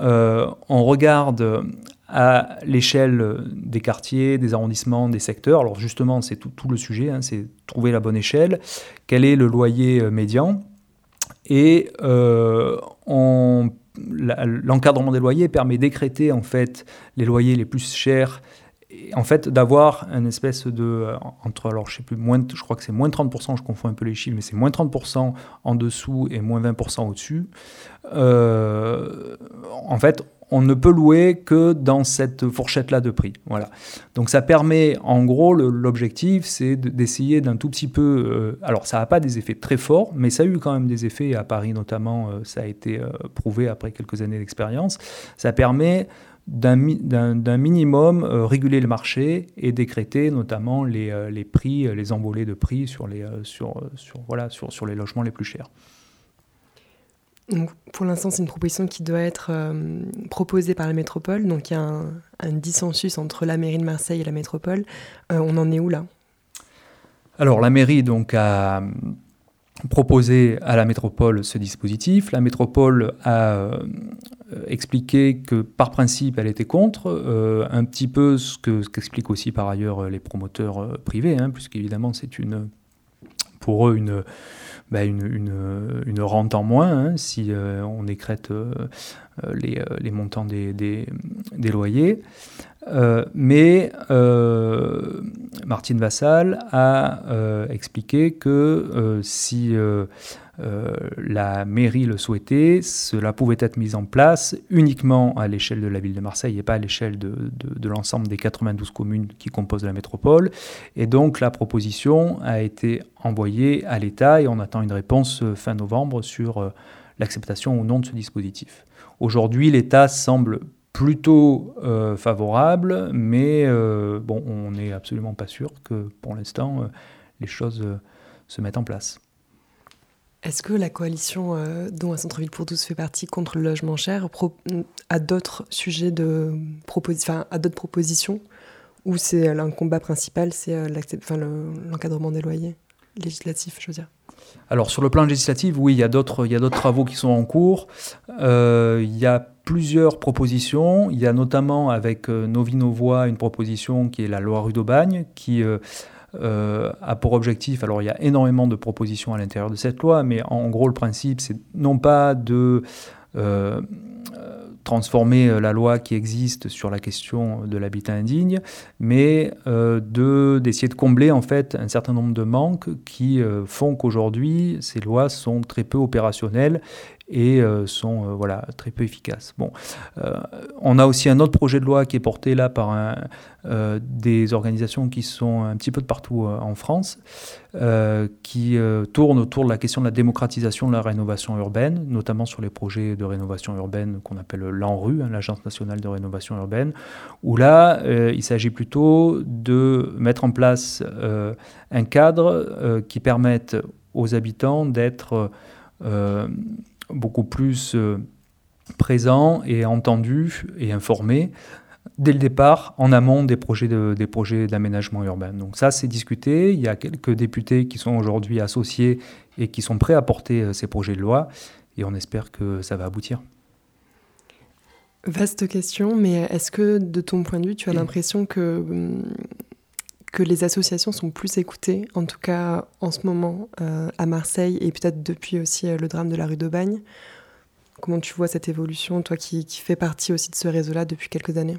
S6: Euh, on regarde à l'échelle des quartiers, des arrondissements, des secteurs. Alors, justement, c'est tout, le sujet, hein, c'est trouver la bonne échelle. Quel est le loyer euh, médian? Et l'encadrement des loyers permet d'écréter, en fait, les loyers les plus chers en fait, d'avoir une espèce de. Euh, entre, alors je sais plus, je crois que c'est moins 30%, je confonds un peu les chiffres, mais c'est moins 30% en dessous et moins 20% au-dessus. Euh, en fait, on ne peut louer que dans cette fourchette-là de prix. Voilà. Donc ça permet, en gros, l'objectif, c'est d'essayer d'un tout petit peu. Euh, alors ça n'a pas des effets très forts, mais ça a eu quand même des effets à Paris notamment. ça a été prouvé après quelques années d'expérience. Ça permet d'un minimum euh, réguler le marché et décréter notamment les, euh, les prix, euh, les envolées de prix sur les, sur, sur, voilà, sur, sur les logements les plus chers.
S1: Donc, pour l'instant, c'est une proposition qui doit être proposée par la métropole. Donc, il y a un, un, dissensus entre la mairie de Marseille et la métropole. on en est où là?
S6: Alors, la mairie donc, a, proposé à la métropole ce dispositif. La métropole a euh, expliqué que par principe elle était contre, euh, un petit peu ce qu'expliquent aussi par ailleurs les promoteurs euh, privés, hein, puisqu'évidemment c'est une, pour eux une, bah, rente en moins hein, si on écrète les, montants des loyers. Euh, mais euh, Martine Vassal a euh, expliqué que si la mairie le souhaitait, cela pouvait être mis en place uniquement à l'échelle de la ville de Marseille et pas à l'échelle de, de l'ensemble des 92 communes qui composent la métropole. Et donc la proposition a été envoyée à l'État et on attend une réponse fin novembre sur l'acceptation ou non de ce dispositif. Aujourd'hui, l'État semble plutôt euh, favorable, mais euh, bon, on n'est absolument pas sûr que pour l'instant euh, les choses se mettent en place.
S1: Est-ce que la coalition dont un centre-ville pour tous fait partie contre le logement cher a d'autres sujets de enfin, a d'autres propositions ou c'est un combat principal, c'est l'encadrement des loyers législatifs, je veux dire?
S6: Alors sur le plan législatif, oui, il y a d'autres, travaux qui sont en cours. Euh, il y a plusieurs propositions. Il y a notamment avec euh, Novi Novois une proposition qui est la loi rue d'Aubagne, qui euh, a pour objectif, alors il y a énormément de propositions à l'intérieur de cette loi, mais en, gros le principe c'est non pas de transformer euh, la loi qui existe sur la question de l'habitat indigne, mais euh, de, d'essayer de combler en fait un certain nombre de manques qui euh, font qu'aujourd'hui ces lois sont très peu opérationnelles et euh, sont euh, voilà, très peu efficaces. Bon, euh, on a aussi un autre projet de loi qui est porté là par des organisations qui sont un petit peu de partout en France, qui tourne autour de la question de la démocratisation de la rénovation urbaine, notamment sur les projets de rénovation urbaine qu'on appelle l'ANRU, hein, l'Agence nationale de rénovation urbaine, où là, il s'agit plutôt de mettre en place un cadre qui permette aux habitants d'être beaucoup plus euh, présent et entendu et informé dès le départ, en amont des projets, des projets d'aménagement urbain. Donc ça, c'est discuté. Il y a quelques députés qui sont aujourd'hui associés et qui sont prêts à porter euh, ces projets de loi, et on espère que ça va aboutir.
S1: Vaste question, mais est-ce que de ton point de vue, tu as l'impression que hum, que les associations sont plus écoutées, en tout cas en ce moment euh, à Marseille et peut-être depuis aussi euh, le drame de la rue d'Aubagne. Comment tu vois cette évolution, toi qui, fais partie aussi de ce réseau-là depuis quelques années?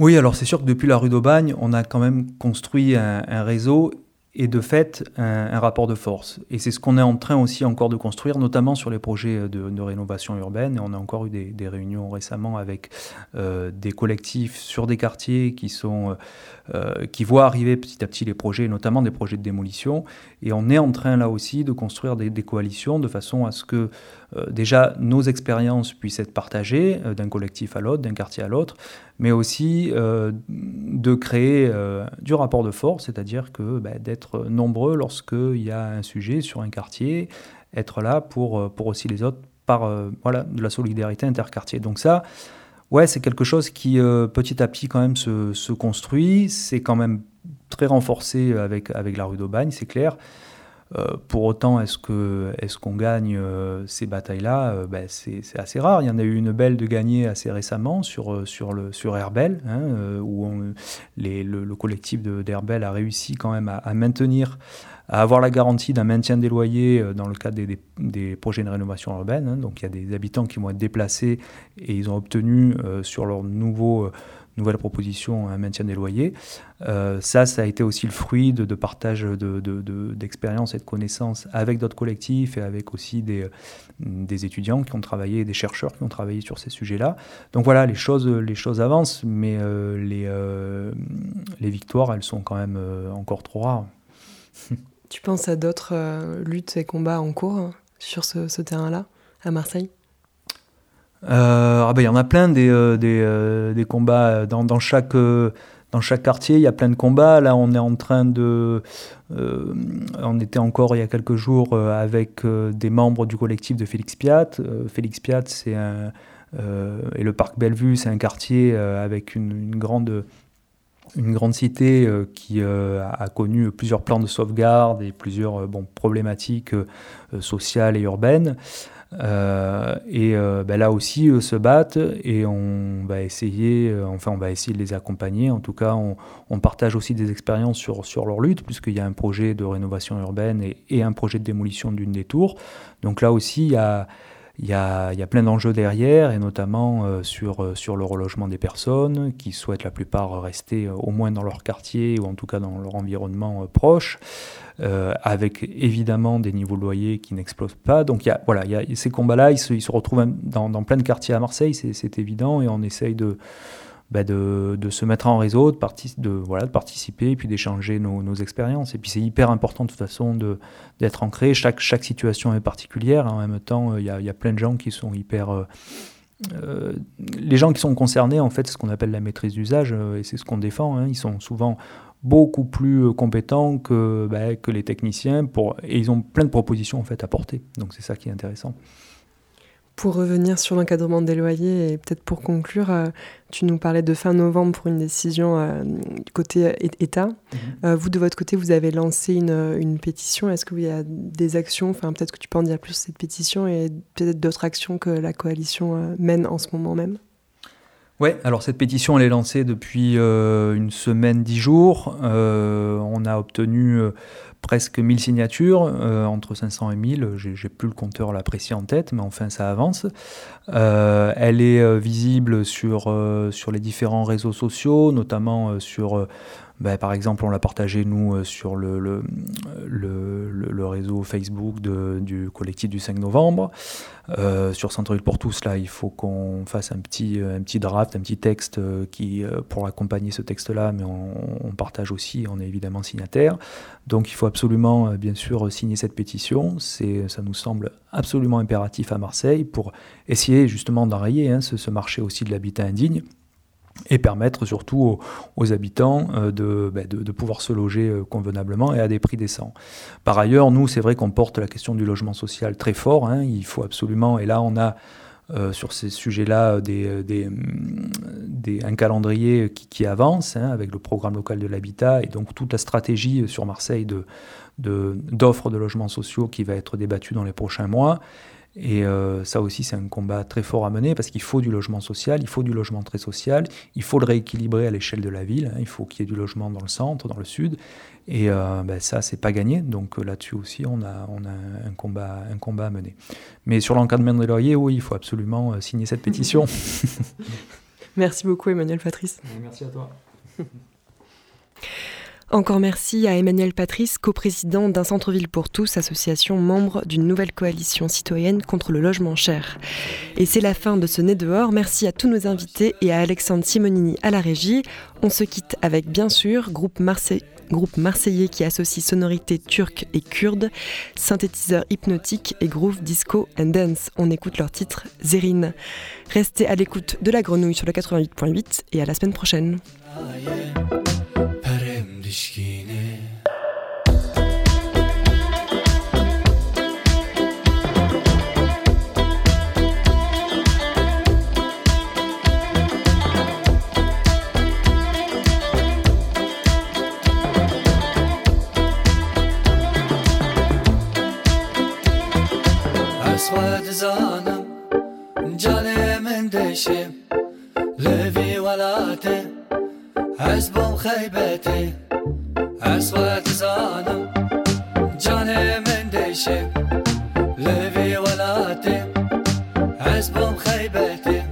S6: Oui, alors c'est sûr que depuis la rue d'Aubagne, on a quand même construit un réseau et de fait un, rapport de force. Et c'est ce qu'on est en train aussi encore de construire, notamment sur les projets de, rénovation urbaine. Et on a encore eu des, réunions récemment avec euh, des collectifs sur des quartiers qui, sont, euh, qui voient arriver petit à petit les projets, notamment des projets de démolition. Et on est en train là aussi de construire des, coalitions de façon à ce que déjà nos expériences puissent être partagées d'un collectif à l'autre, d'un quartier à l'autre, mais aussi de créer du rapport de force, c'est-à-dire que bah, d'être nombreux lorsqu'il y a un sujet sur un quartier, être là pour, euh, pour aussi les autres par euh, voilà, de la solidarité interquartier. Donc ça, ouais, c'est quelque chose qui euh, petit à petit quand même se, se construit. C'est quand même très renforcé avec, avec la rue d'Aubagne, c'est clair. Euh, pour autant, est-ce qu'on gagne euh, ces batailles-là? Euh, ben, C'est assez rare. Il y en a eu une belle de gagner assez récemment sur, sur, Herbel, hein, où le, collectif d'Herbel a réussi quand même à, maintenir, à avoir la garantie d'un maintien des loyers dans le cadre des, des, projets de rénovation urbaine. Hein. Donc il y a des habitants qui vont être déplacés et ils ont obtenu sur leur nouveau nouvelle proposition, un maintien des loyers. Euh, ça, ça a été aussi le fruit de, partage d'expériences de, et de connaissances avec d'autres collectifs et avec aussi des, des étudiants qui ont travaillé, des chercheurs qui ont travaillé sur ces sujets-là. Donc voilà, les choses, les choses avancent, mais euh, les, euh, les victoires, elles sont quand même encore trop rares.
S1: tu penses à d'autres luttes et combats en cours sur ce, terrain-là, à Marseille?
S6: euh, ah ben, il y en a plein des, euh, euh, des combats dans, chaque, dans chaque quartier. Il y a plein de combats. Là, on est en train de. on était encore il y a quelques jours avec des membres du collectif de Félix Piat. Félix Piat, c'est et le parc Bellevue, c'est un quartier avec une, une, grande une grande cité qui a connu plusieurs plans de sauvegarde et plusieurs bon, problématiques sociales et urbaines. Euh, et euh, ben là aussi, eux se battent et on va essayer, euh, enfin, on va essayer de les accompagner. En tout cas, on, partage aussi des expériences sur, sur leur lutte, puisqu'il y a un projet de rénovation urbaine et, un projet de démolition d'une des tours. Donc là aussi, il y a y, a, y a, plein d'enjeux derrière, et notamment sur, sur le relogement des personnes qui souhaitent la plupart rester au moins dans leur quartier ou en tout cas dans leur environnement proche, avec évidemment des niveaux de loyer qui n'explosent pas. Donc y a, voilà, il y a, ces combats-là, ils se, retrouvent dans, plein de quartiers à Marseille, c'est évident, et on essaye de, bah, de, de, se mettre en réseau, de, participer et puis d'échanger nos, expériences. Et puis c'est hyper important de toute façon d'être ancré. Chaque, situation est particulière. En même temps, euh, il y, a, y, a, plein de gens qui sont hyper... Euh, euh, les gens qui sont concernés, en fait, c'est ce qu'on appelle la maîtrise d'usage, et c'est ce qu'on défend. Hein. Ils sont souvent beaucoup plus compétents que, bah, que les techniciens pour, et ils ont plein de propositions en fait à porter. Donc c'est ça qui est intéressant.
S1: Pour revenir sur l'encadrement des loyers et peut-être pour conclure, euh, tu nous parlais de fin novembre pour une décision euh, du côté État. Mhm. vous, de votre côté, vous avez lancé une, une pétition. Est-ce qu'il y a des actions, enfin peut-être que tu peux en dire plus sur cette pétition et peut-être d'autres actions que la coalition mène en ce moment même?
S6: Oui, alors cette pétition, elle est lancée depuis euh, une semaine, dix jours. Euh, on a obtenu euh, presque 1000 signatures, entre 500 et 1000. J'ai plus le compteur là précis en tête, mais enfin ça avance. elle est visible sur, sur les différents réseaux sociaux, notamment sur ben, par exemple, on l'a partagé, nous, euh, sur le, réseau Facebook du collectif du 5 novembre. Euh, sur Centre-Ville pour tous, là, il faut qu'on fasse un petit, un petit draft, un petit texte euh, qui, pour accompagner ce texte-là, mais on, partage aussi, on est évidemment signataire. Donc il faut absolument, bien sûr, signer cette pétition. Ça nous semble absolument impératif à Marseille pour essayer justement d'enrayer hein, ce marché aussi de l'habitat indigne et permettre surtout aux, habitants euh, bah, de, pouvoir se loger euh, convenablement et à des prix décents. Par ailleurs, nous, c'est vrai qu'on porte la question du logement social très fort. Hein. il faut absolument, et là, on a euh, sur ces sujets-là un calendrier qui, avance hein, avec le programme local de l'habitat et donc toute la stratégie sur Marseille d'offres de logements sociaux qui va être débattue dans les prochains mois. Et euh, ça aussi, c'est un combat très fort à mener parce qu'il faut du logement social, il faut du logement très social, il faut le rééquilibrer à l'échelle de la ville, hein. il faut qu'il y ait du logement dans le centre, dans le sud. Et euh, ben, ça, c'est pas gagné. Donc euh, là-dessus aussi, on a, on a un, combat, un combat à mener. Mais sur l'encadrement des loyers, oui, il faut absolument signer cette pétition.
S1: Merci beaucoup, Emmanuel Patrice.
S6: Merci à toi.
S1: Encore merci à Emmanuel Patrice, coprésident d'un centre-ville pour tous, association membre d'une nouvelle coalition citoyenne contre le logement cher. Et c'est la fin de ce nez dehors. Merci à tous nos invités et à Alexandre Simonini à la régie. On se quitte avec bien sûr groupe marseillais qui associe sonorité turque et kurde, synthétiseur hypnotique et groove disco and dance. On écoute leur titre Zérine. Restez à l'écoute de la grenouille sur le 88.8 et à la semaine prochaine. ilişkini اسود زانم جانم اندیشم لوی ولاته حسبهم خيبتي زانم جاني من ديشي ولاتي خيبتي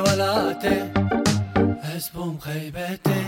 S1: ولاتي خيبتي.